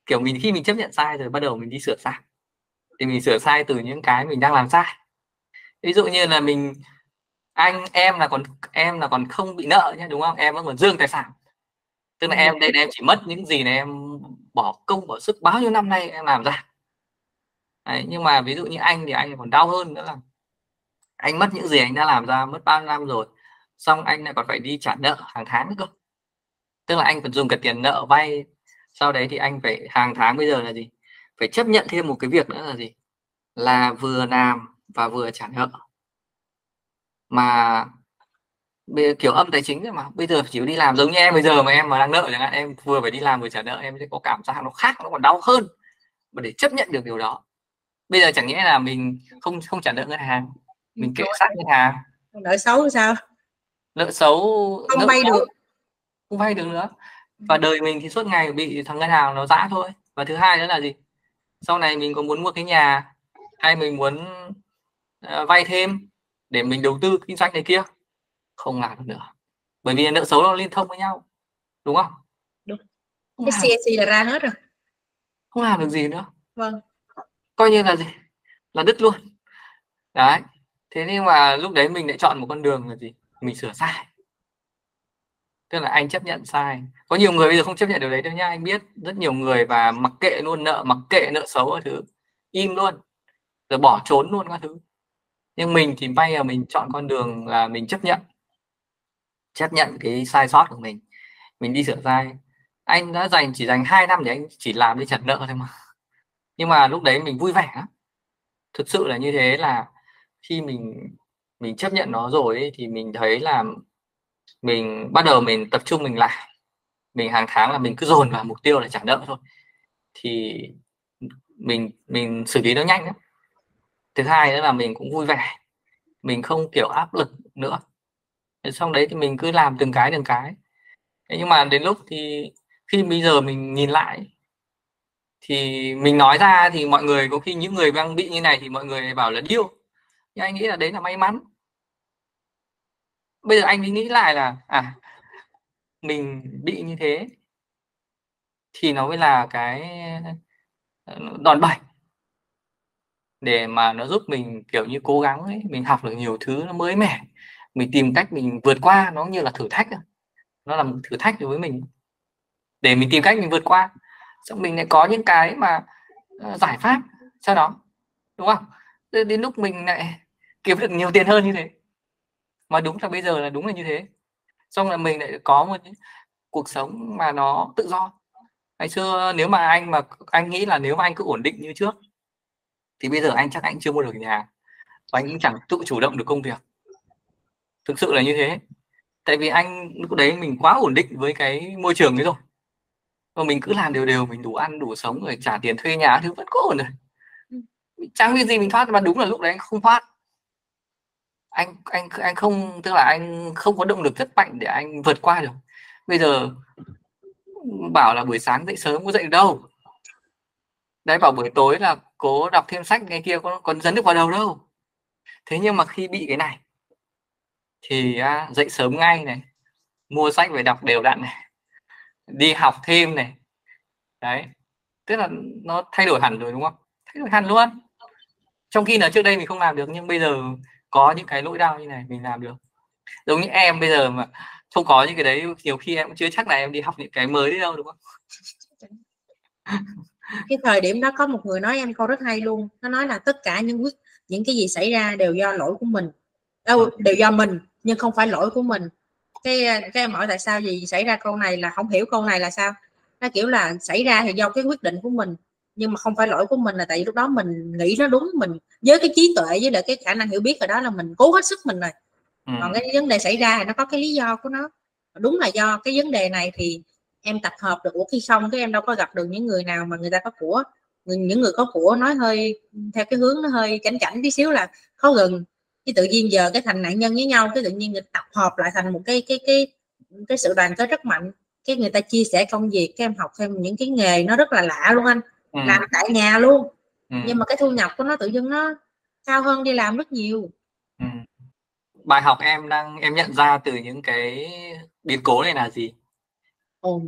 Kiểu mình khi mình chấp nhận sai rồi bắt đầu mình đi sửa sai. Thì mình sửa sai từ những cái mình đang làm sai. Ví dụ như là mình anh em là còn em là còn không bị nợ nhé đúng không? Em vẫn còn dương tài sản. Tức là em đây em chỉ mất những gì này em bỏ công bỏ sức bao nhiêu năm nay em làm ra. Đấy, nhưng mà ví dụ như anh thì anh còn đau hơn nữa là anh mất những gì anh đã làm ra mất bao nhiêu năm rồi. Xong anh lại còn phải đi trả nợ hàng tháng nữa cơ tức là anh còn dùng cả tiền nợ vay sau đấy thì anh phải hàng tháng bây giờ là gì? Phải chấp nhận thêm một cái việc nữa là gì? Là vừa làm và vừa trả nợ. Mà kiểu âm tài chính mà bây giờ chỉ đi làm giống như em bây giờ mà em mà đang nợ chẳng hạn em vừa phải đi làm vừa trả nợ em sẽ có cảm giác nó khác nó còn đau hơn. Mà để chấp nhận được điều đó bây giờ chẳng nhẽ là mình không không trả nợ ngân hàng mình kệ sát ngân hàng. Nợ xấu sao? Nợ xấu không vay được không vay được nữa. Và đời mình thì suốt ngày bị thằng ngân hàng nó giã thôi. Và thứ hai nữa là gì? Sau này mình có muốn mua cái nhà hay mình muốn uh, vay thêm để mình đầu tư kinh doanh này kia? Không làm được nữa. Bởi vì nợ xấu nó liên thông với nhau đúng không? Đúng. Cái CAC là ra hết rồi. Không làm được gì nữa. Vâng. Coi như là gì? Là đứt luôn. Đấy. Thế nhưng mà lúc đấy mình lại chọn một con đường là gì? Mình sửa sai tức là anh chấp nhận sai. Có nhiều người bây giờ không chấp nhận điều đấy đâu nha anh biết rất nhiều người và mặc kệ luôn nợ mặc kệ nợ xấu các thứ im luôn rồi bỏ trốn luôn các thứ. Nhưng mình thì may là mình chọn con đường là mình chấp nhận. Chấp nhận cái sai sót của mình. Mình đi sửa sai. Anh đã dành chỉ dành 2 năm để anh chỉ làm đi trả nợ thôi mà. Nhưng mà lúc đấy mình vui vẻ thực sự là như thế là khi mình mình chấp nhận nó rồi ấy, thì mình thấy là mình, bắt đầu mình tập trung mình lại. Mình hàng tháng là mình cứ dồn vào mục tiêu là trả nợ thôi. Thì mình mình xử lý nó nhanh lắm. thứ hai nữa là mình cũng vui vẻ. Mình không kiểu áp lực nữa. Xong đấy thì mình cứ làm từng cái từng cái. Nhưng mà đến lúc thì khi bây giờ mình nhìn lại, thì mình nói ra thì mọi người, có khi những người đang bị như này thì mọi người bảo là điêu, nhưng anh nghĩ là đấy là may mắn bây giờ anh mới nghĩ lại là à mình bị như thế thì nó mới là cái ờ, đòn bẩy. Để mà nó giúp mình, kiểu như, cố gắng ấy, mình học được nhiều thứ nó mới mẻ. Mình tìm cách mình vượt qua, nó như là thử thách nó là một thử thách đối với mình. Để mình tìm cách mình vượt qua. Xong mình lại có những cái mà ờ, giải pháp sau đó, đúng không? Đến lúc mình lại kiếm được nhiều tiền hơn như thế mà đúng là bây giờ là đúng là như thế. Xong là mình lại có một cuộc sống mà nó tự do. Ngày xưa nếu mà anh mà anh nghĩ là nếu mà anh cứ ổn định như trước thì bây giờ anh chắc anh chưa mua được nhà. Và anh cũng chẳng tự chủ động được công việc. Thực sự là như thế. Tại vì anh lúc đấy mình quá ổn định với cái môi trường ấy rồi. Và mình cứ làm đều đều mình đủ ăn đủ sống rồi trả tiền thuê nhà thứ vẫn có ổn rồi. Ừ. chẳng vì gì mình thoát mà đúng là lúc đấy anh không thoát anh anh anh không tức là anh không có động lực rất mạnh để anh vượt qua được. Bây giờ bảo là buổi sáng dậy sớm có dậy được đâu. Đấy bảo buổi tối là cố đọc thêm sách ngày kia có còn dấn được vào đầu đâu. Thế nhưng mà khi bị cái này thì à, dậy sớm ngay này mua sách về đọc đều đặn này đi học thêm này. Đấy tức là nó thay đổi hẳn rồi đúng không? Thay đổi hẳn luôn. Trong khi là trước đây mình không làm được nhưng bây giờ có những cái lỗi đau như này mình làm được. Giống như em bây giờ mà không có những cái đấy nhiều khi em cũng chưa chắc là em đi học những cái mới đấy đâu đúng không? Cái thời điểm đó có một người nói em câu rất hay luôn. Nó nói là tất cả những quyết những cái gì xảy ra đều do lỗi của mình. Đâu đều do mình nhưng không phải lỗi của mình. Cái cái em hỏi tại sao gì xảy ra câu này là không hiểu câu này là sao. Nó kiểu là xảy ra thì do cái quyết định của mình nhưng mà không phải lỗi của mình là tại vì lúc đó mình nghĩ nó đúng mình với cái trí tuệ với lại cái khả năng hiểu biết rồi đó là mình cố hết sức mình rồi. Ừ. còn cái vấn đề xảy ra thì nó có cái lý do của nó. Đúng là do cái vấn đề này thì em tập hợp được. Của khi xong cái em đâu có gặp được những người nào mà người ta có của những người có của nói hơi theo cái hướng nó hơi chảnh chảnh tí xíu là khó gần. Cái tự nhiên giờ cái thành nạn nhân với nhau cái tự nhiên người tập hợp lại thành một cái cái cái cái sự đoàn kết rất mạnh. Cái người ta chia sẻ công việc các em học thêm những cái nghề nó rất là lạ luôn anh. Ừ. làm tại nhà luôn ừ. nhưng mà cái thu nhập của nó tự dưng nó cao hơn đi làm rất nhiều ừ. bài học em đang em nhận ra từ những cái biến cố này là gì ồ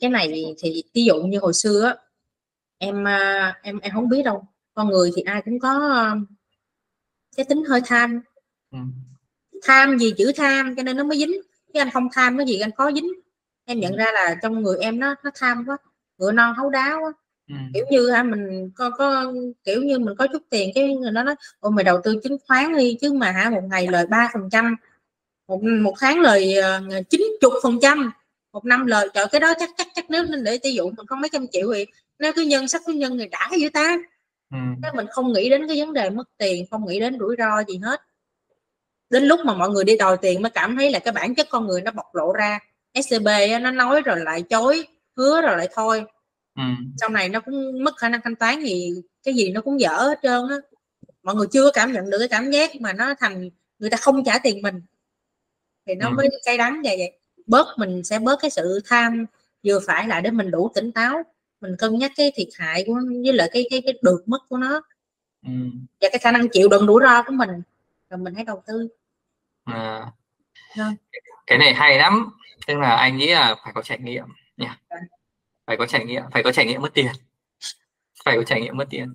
cái này thì ví dụ như hồi xưa á em à, em em không biết đâu con người thì ai cũng có à, cái tính hơi tham ừ. tham gì chữ tham cho nên nó mới dính cái anh không tham cái gì anh có dính em nhận ừ. ra là trong người em nó nó tham quá ngựa non hấu đáo quá ừ. kiểu như ha mình có, có kiểu như mình có chút tiền cái người đó nói ôi mày đầu tư chứng khoán đi chứ mà hả một ngày lời ba phần trăm một một tháng lời ờ, chín chục phần trăm một năm lời. Trời cái đó chắc chắc chắc nếu nên để tiêu dụ mình có mấy trăm triệu thì nếu cứ nhân sắc cứ nhân người đã vậy ta. Ừ. mình không nghĩ đến cái vấn đề mất tiền không nghĩ đến rủi ro gì hết. Đến lúc mà mọi người đi đòi tiền mới cảm thấy là cái bản chất con người nó bộc lộ ra. Scb nó nói rồi lại chối hứa rồi lại thôi ừ. sau này nó cũng mất khả năng thanh toán thì cái gì nó cũng dở hết trơn á mọi người chưa cảm nhận được cái cảm giác mà nó thành người ta không trả tiền mình thì nó ừ. mới cay đắng vậy vậy bớt mình sẽ bớt cái sự tham vừa phải lại để mình đủ tỉnh táo mình cân nhắc cái thiệt hại của với lại cái cái cái được mất của nó ừ. và cái khả năng chịu đựng rủi ro của mình rồi mình hãy đầu tư à. cái này hay lắm tức là anh nghĩ là phải có trải nghiệm nha dạ. Phải có trải nghiệm phải có trải nghiệm mất tiền. Phải có trải nghiệm mất tiền.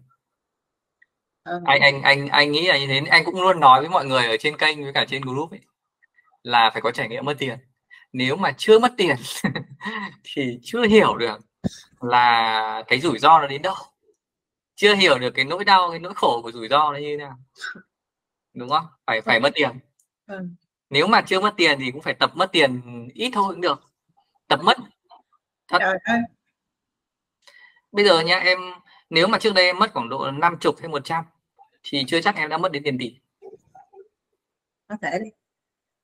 Ừ. anh anh anh anh nghĩ là như thế. Anh cũng luôn nói với mọi người ở trên kênh với cả trên group ấy, là phải có trải nghiệm mất tiền. Nếu mà chưa mất tiền thì chưa hiểu được là cái rủi ro nó đến đâu. Chưa hiểu được cái nỗi đau cái nỗi khổ của rủi ro nó như thế nào. Đúng không? Phải phải mất tiền. Ừ. nếu mà chưa mất tiền thì cũng phải tập mất tiền ít thôi cũng được. Tập mất. Thật bây giờ nha em nếu mà trước đây em mất khoảng độ 50 hay 100 thì chưa chắc em đã mất đến tiền tỷ. Có thể đi.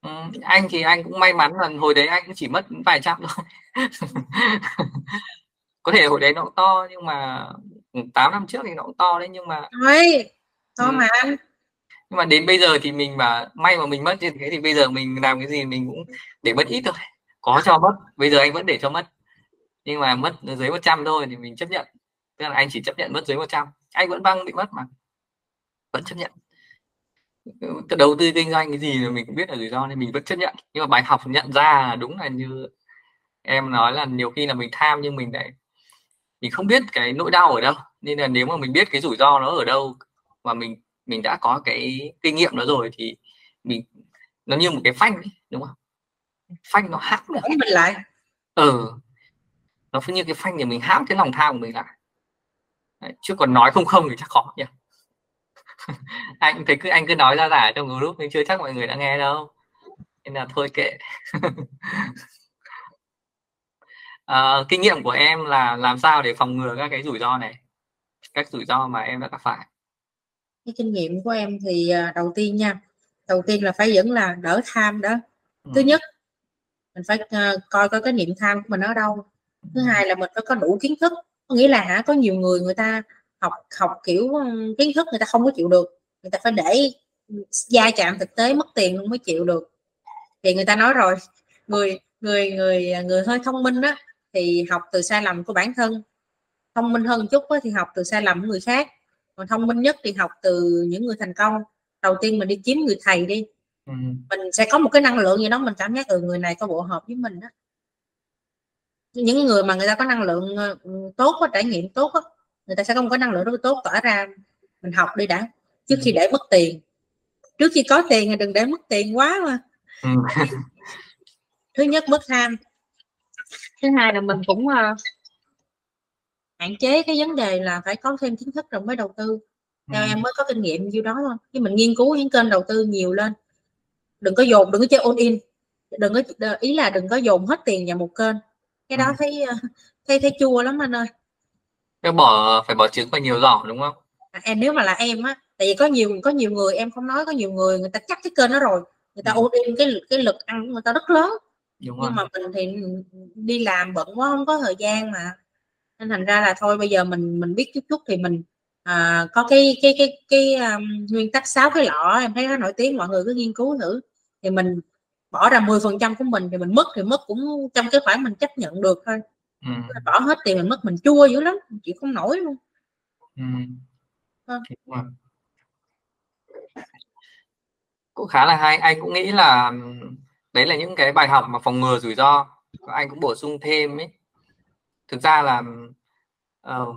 Ừ, anh thì anh cũng may mắn là hồi đấy anh cũng chỉ mất vài trăm thôi. Có thể hồi đấy nó cũng to nhưng mà 8 năm trước thì nó cũng to đấy nhưng mà Ôi, to ừ. mà. Anh nhưng mà đến bây giờ thì mình mà may mà mình mất như thế thì bây giờ mình làm cái gì mình cũng để mất ít thôi. Có cho mất bây giờ anh vẫn để cho mất nhưng mà mất dưới 100 thôi thì mình chấp nhận. Tức là anh chỉ chấp nhận mất dưới 100 anh vẫn băng bị mất mà. Vẫn chấp nhận. Cái đầu tư kinh doanh cái gì là mình cũng biết là rủi ro nên mình vẫn chấp nhận. Nhưng mà bài học nhận ra là đúng là như em nói là nhiều khi là mình tham nhưng mình lại mình không biết cái nỗi đau ở đâu. Nên là nếu mà mình biết cái rủi ro nó ở đâu và mình mình đã có cái kinh nghiệm đó rồi thì mình nó như một cái phanh ấy, đúng không? Phanh nó hãm được. Mình lại. Ừ nó như cái phanh để mình hãm cái lòng tham của mình lại. Đấy, chứ còn nói không không thì chắc khó nhỉ. Anh thấy cứ anh cứ nói ra giả trong group nhưng chưa chắc mọi người đã nghe đâu. Nên là thôi kệ. À, kinh nghiệm của em là làm sao để phòng ngừa các cái rủi ro này? Các rủi ro mà em đã gặp phải. Cái kinh nghiệm của em thì à, đầu tiên nha đầu tiên là phải vẫn là đỡ tham đó. Ừ. thứ nhất mình phải uh, coi coi cái niệm tham của mình ở đâu thứ hai là mình phải có đủ kiến thức có nghĩa là hả có nhiều người người ta học học kiểu kiến thức người ta không có chịu được người ta phải để gia chạm thực tế mất tiền luôn mới chịu được. Thì người ta nói rồi người người người người hơi thông minh đó thì học từ sai lầm của bản thân. Thông minh hơn chút thì học từ sai lầm của người khác. Còn thông minh nhất thì học từ những người thành công. Đầu tiên mình đi kiếm người thầy đi. Ừ. mình sẽ có một cái năng lượng gì đó mình cảm giác từ người này có bộ hợp với mình đó những người mà người ta có năng lượng ờ, tốt có trải nghiệm tốt đó, người ta sẽ có một cái năng lượng rất tốt tỏa ra mình học đi đã. Trước khi ừ. để mất tiền. Trước khi có tiền thì đừng để mất tiền quá mà. Ừ. thứ nhất mất tham thứ hai là mình cũng uh, hạn chế cái vấn đề là phải có thêm kiến thức rồi mới đầu tư. Theo ừ. em mới có kinh nghiệm nhiêu đó thôi. Khi mình nghiên cứu những kênh đầu tư nhiều lên. Đừng có dồn đừng có chơi all in. Đừng có ý là đừng có dồn hết tiền vào một kênh cái đó ừ. thấy ờ, thấy thấy chua lắm anh ơi Em bỏ phải bỏ trứng vào nhiều giỏ đúng không à, em nếu mà là em á tại vì có nhiều có nhiều người em không nói có nhiều người người ta chắc cái kênh đó rồi người ta ừ. in cái cái lực ăn của người ta rất lớn đúng nhưng rồi. mà mình thì đi làm bận quá không có thời gian mà nên thành ra là thôi bây giờ mình mình biết chút chút thì mình à, có cái cái cái cái um, nguyên tắc sáu cái lọ em thấy nó nổi tiếng mọi người cứ nghiên cứu thử thì mình bỏ ra 10 phần trăm của mình thì mình mất thì mất cũng trong cái khoản mình chấp nhận được thôi ừ. bỏ hết tiền mình mất mình chua dữ lắm chịu không nổi luôn ừ. à. cũng khá là hay anh cũng nghĩ là đấy là những cái bài học mà phòng ngừa rủi ro anh cũng bổ sung thêm ấy thực ra là uh,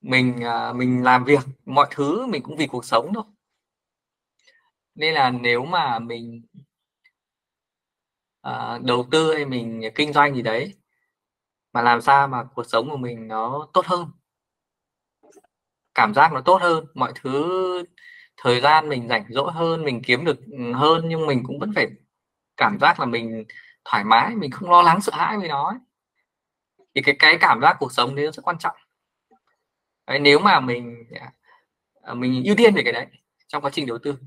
mình uh, mình làm việc mọi thứ mình cũng vì cuộc sống thôi nên là nếu mà mình uh, đầu tư hay mình kinh doanh gì đấy mà làm sao mà cuộc sống của mình nó tốt hơn? Cảm giác nó tốt hơn mọi thứ thời gian mình rảnh rỗi hơn mình kiếm được ừ, hơn nhưng mình cũng vẫn phải cảm giác là mình thoải mái mình không lo lắng sợ hãi với nó ấy. thì cái cái cảm giác cuộc sống đấy rất quan trọng. Đấy, nếu mà mình à, à, mình ưu tiên về cái đấy trong quá trình đầu tư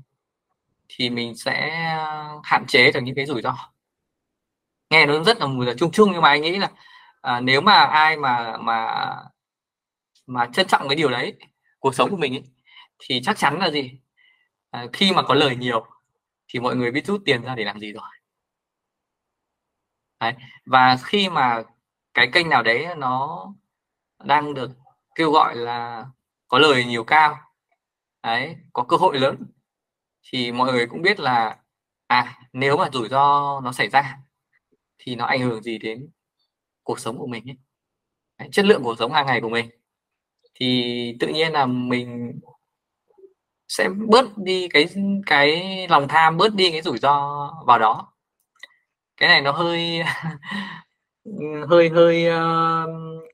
thì mình sẽ hạn chế được những cái rủi ro nghe nó rất là mùi là chung chung nhưng mà anh nghĩ là à, nếu mà ai mà mà mà trân trọng cái điều đấy cuộc sống của mình ấy, thì chắc chắn là gì à, khi mà có lời nhiều thì mọi người biết rút tiền ra để làm gì rồi đấy. và khi mà cái kênh nào đấy nó đang được kêu gọi là có lời nhiều cao đấy có cơ hội lớn thì mọi người cũng biết là à nếu mà rủi ro nó xảy ra thì nó ảnh hưởng gì đến cuộc sống của mình ấy. Đấy, chất lượng cuộc sống hàng ngày của mình. Thì tự nhiên là mình sẽ bớt đi cái cái lòng tham bớt đi cái rủi ro vào đó. Cái này nó hơi hơi hơi uh,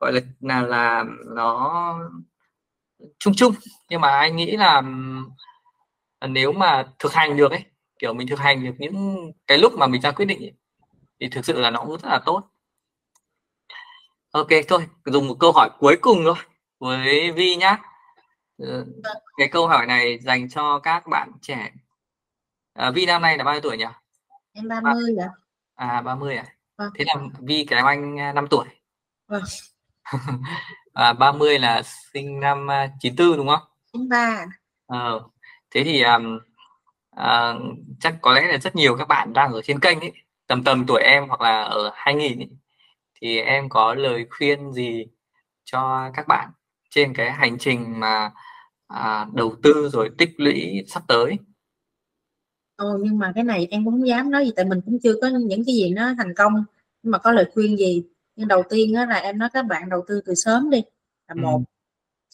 gọi là là là nó chung chung. Nhưng mà anh nghĩ là ờ, nếu mà thực hành được ấy kiểu mình thực hành được những cái lúc mà mình ra quyết định ấy, thì thực sự là nó cũng rất là tốt. Ok thôi dùng một câu hỏi cuối cùng thôi với Vi nhá. Ờ, cái câu hỏi này dành cho các bạn trẻ. À, Vi năm nay là bao nhiêu tuổi nhỉ? Em 30 ạ. À 30 à? Vâng. thế là Vi kém anh 5 à, tuổi. Vâng. à, 30 là sinh năm 94 à, đúng không? 93 ờ, thế thì um, uh, chắc có lẽ là rất nhiều các bạn đang ở trên kênh ấy tầm tầm tuổi em hoặc là ở 2000 ấy, thì em có lời khuyên gì cho các bạn trên cái hành trình mà à, đầu tư rồi tích lũy sắp tới? Ồ, nhưng mà cái này em cũng không dám nói gì tại mình cũng chưa có những cái gì nó thành công. Nhưng mà có lời khuyên gì? Nhưng đầu tiên đó là em nói các bạn đầu tư từ sớm đi là một. Ừ.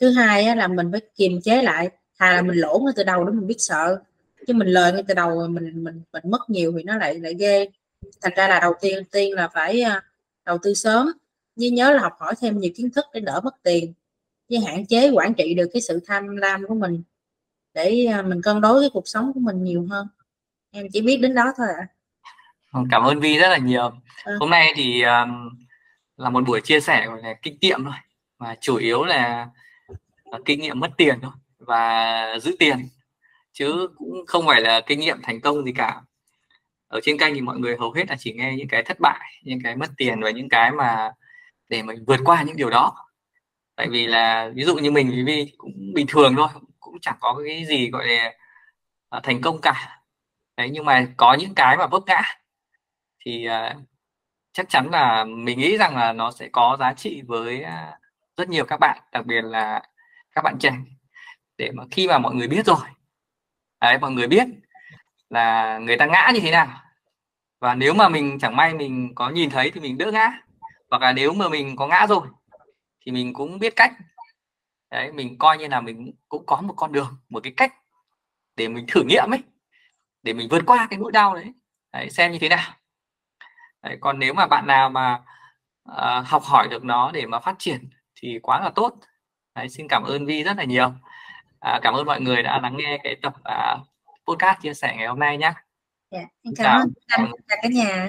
thứ hai á, là mình phải kiềm chế lại thà là mình lỗ ngay từ đầu để mình biết sợ. Chứ mình lời ngay từ đầu mình mình mình mất nhiều thì nó lại lại ghê thành ra là đầu tiên tiên là phải à, đầu tư sớm với nhớ là học hỏi thêm nhiều kiến thức để đỡ mất tiền với hạn chế quản trị được cái sự tham lam của mình để à, mình cân đối cái cuộc sống của mình nhiều hơn em chỉ biết đến đó thôi ạ à. cảm ơn Vi rất là nhiều à. hôm nay thì um, là một buổi chia sẻ là kinh nghiệm thôi và chủ yếu là, là kinh nghiệm mất tiền thôi và giữ tiền chứ cũng không phải là kinh nghiệm thành công gì cả ở trên kênh thì mọi người hầu hết là chỉ nghe những cái thất bại những cái mất tiền và những cái mà để mình vượt qua những điều đó. Tại vì là ví dụ như mình thì Vi cũng bình thường thôi cũng chẳng có cái gì gọi là uh, thành công cả. Đấy nhưng mà có những cái mà vấp ngã thì uh, chắc chắn là mình nghĩ rằng là nó sẽ có giá trị với uh, rất nhiều các bạn đặc biệt là các bạn trẻ. Để mà khi mà mọi người biết rồi đấy mọi người biết là người ta ngã như thế nào. Và nếu mà mình chẳng may mình có nhìn thấy thì mình đỡ ngã. Hoặc là nếu mà mình có ngã rồi thì mình cũng biết cách. Đấy mình coi như là mình cũng có một con đường một cái cách để mình thử nghiệm ấy để mình vượt qua cái nỗi đau đấy, đấy xem như thế nào. Đấy, còn nếu mà bạn nào mà uh, học hỏi được nó để mà phát triển thì quá là tốt. Đấy, xin cảm ơn Vi rất là nhiều. À, cảm ơn mọi người đã lắng nghe cái tập uh, podcast chia sẻ ngày hôm nay nhé dạ, cảm ơn cả nhà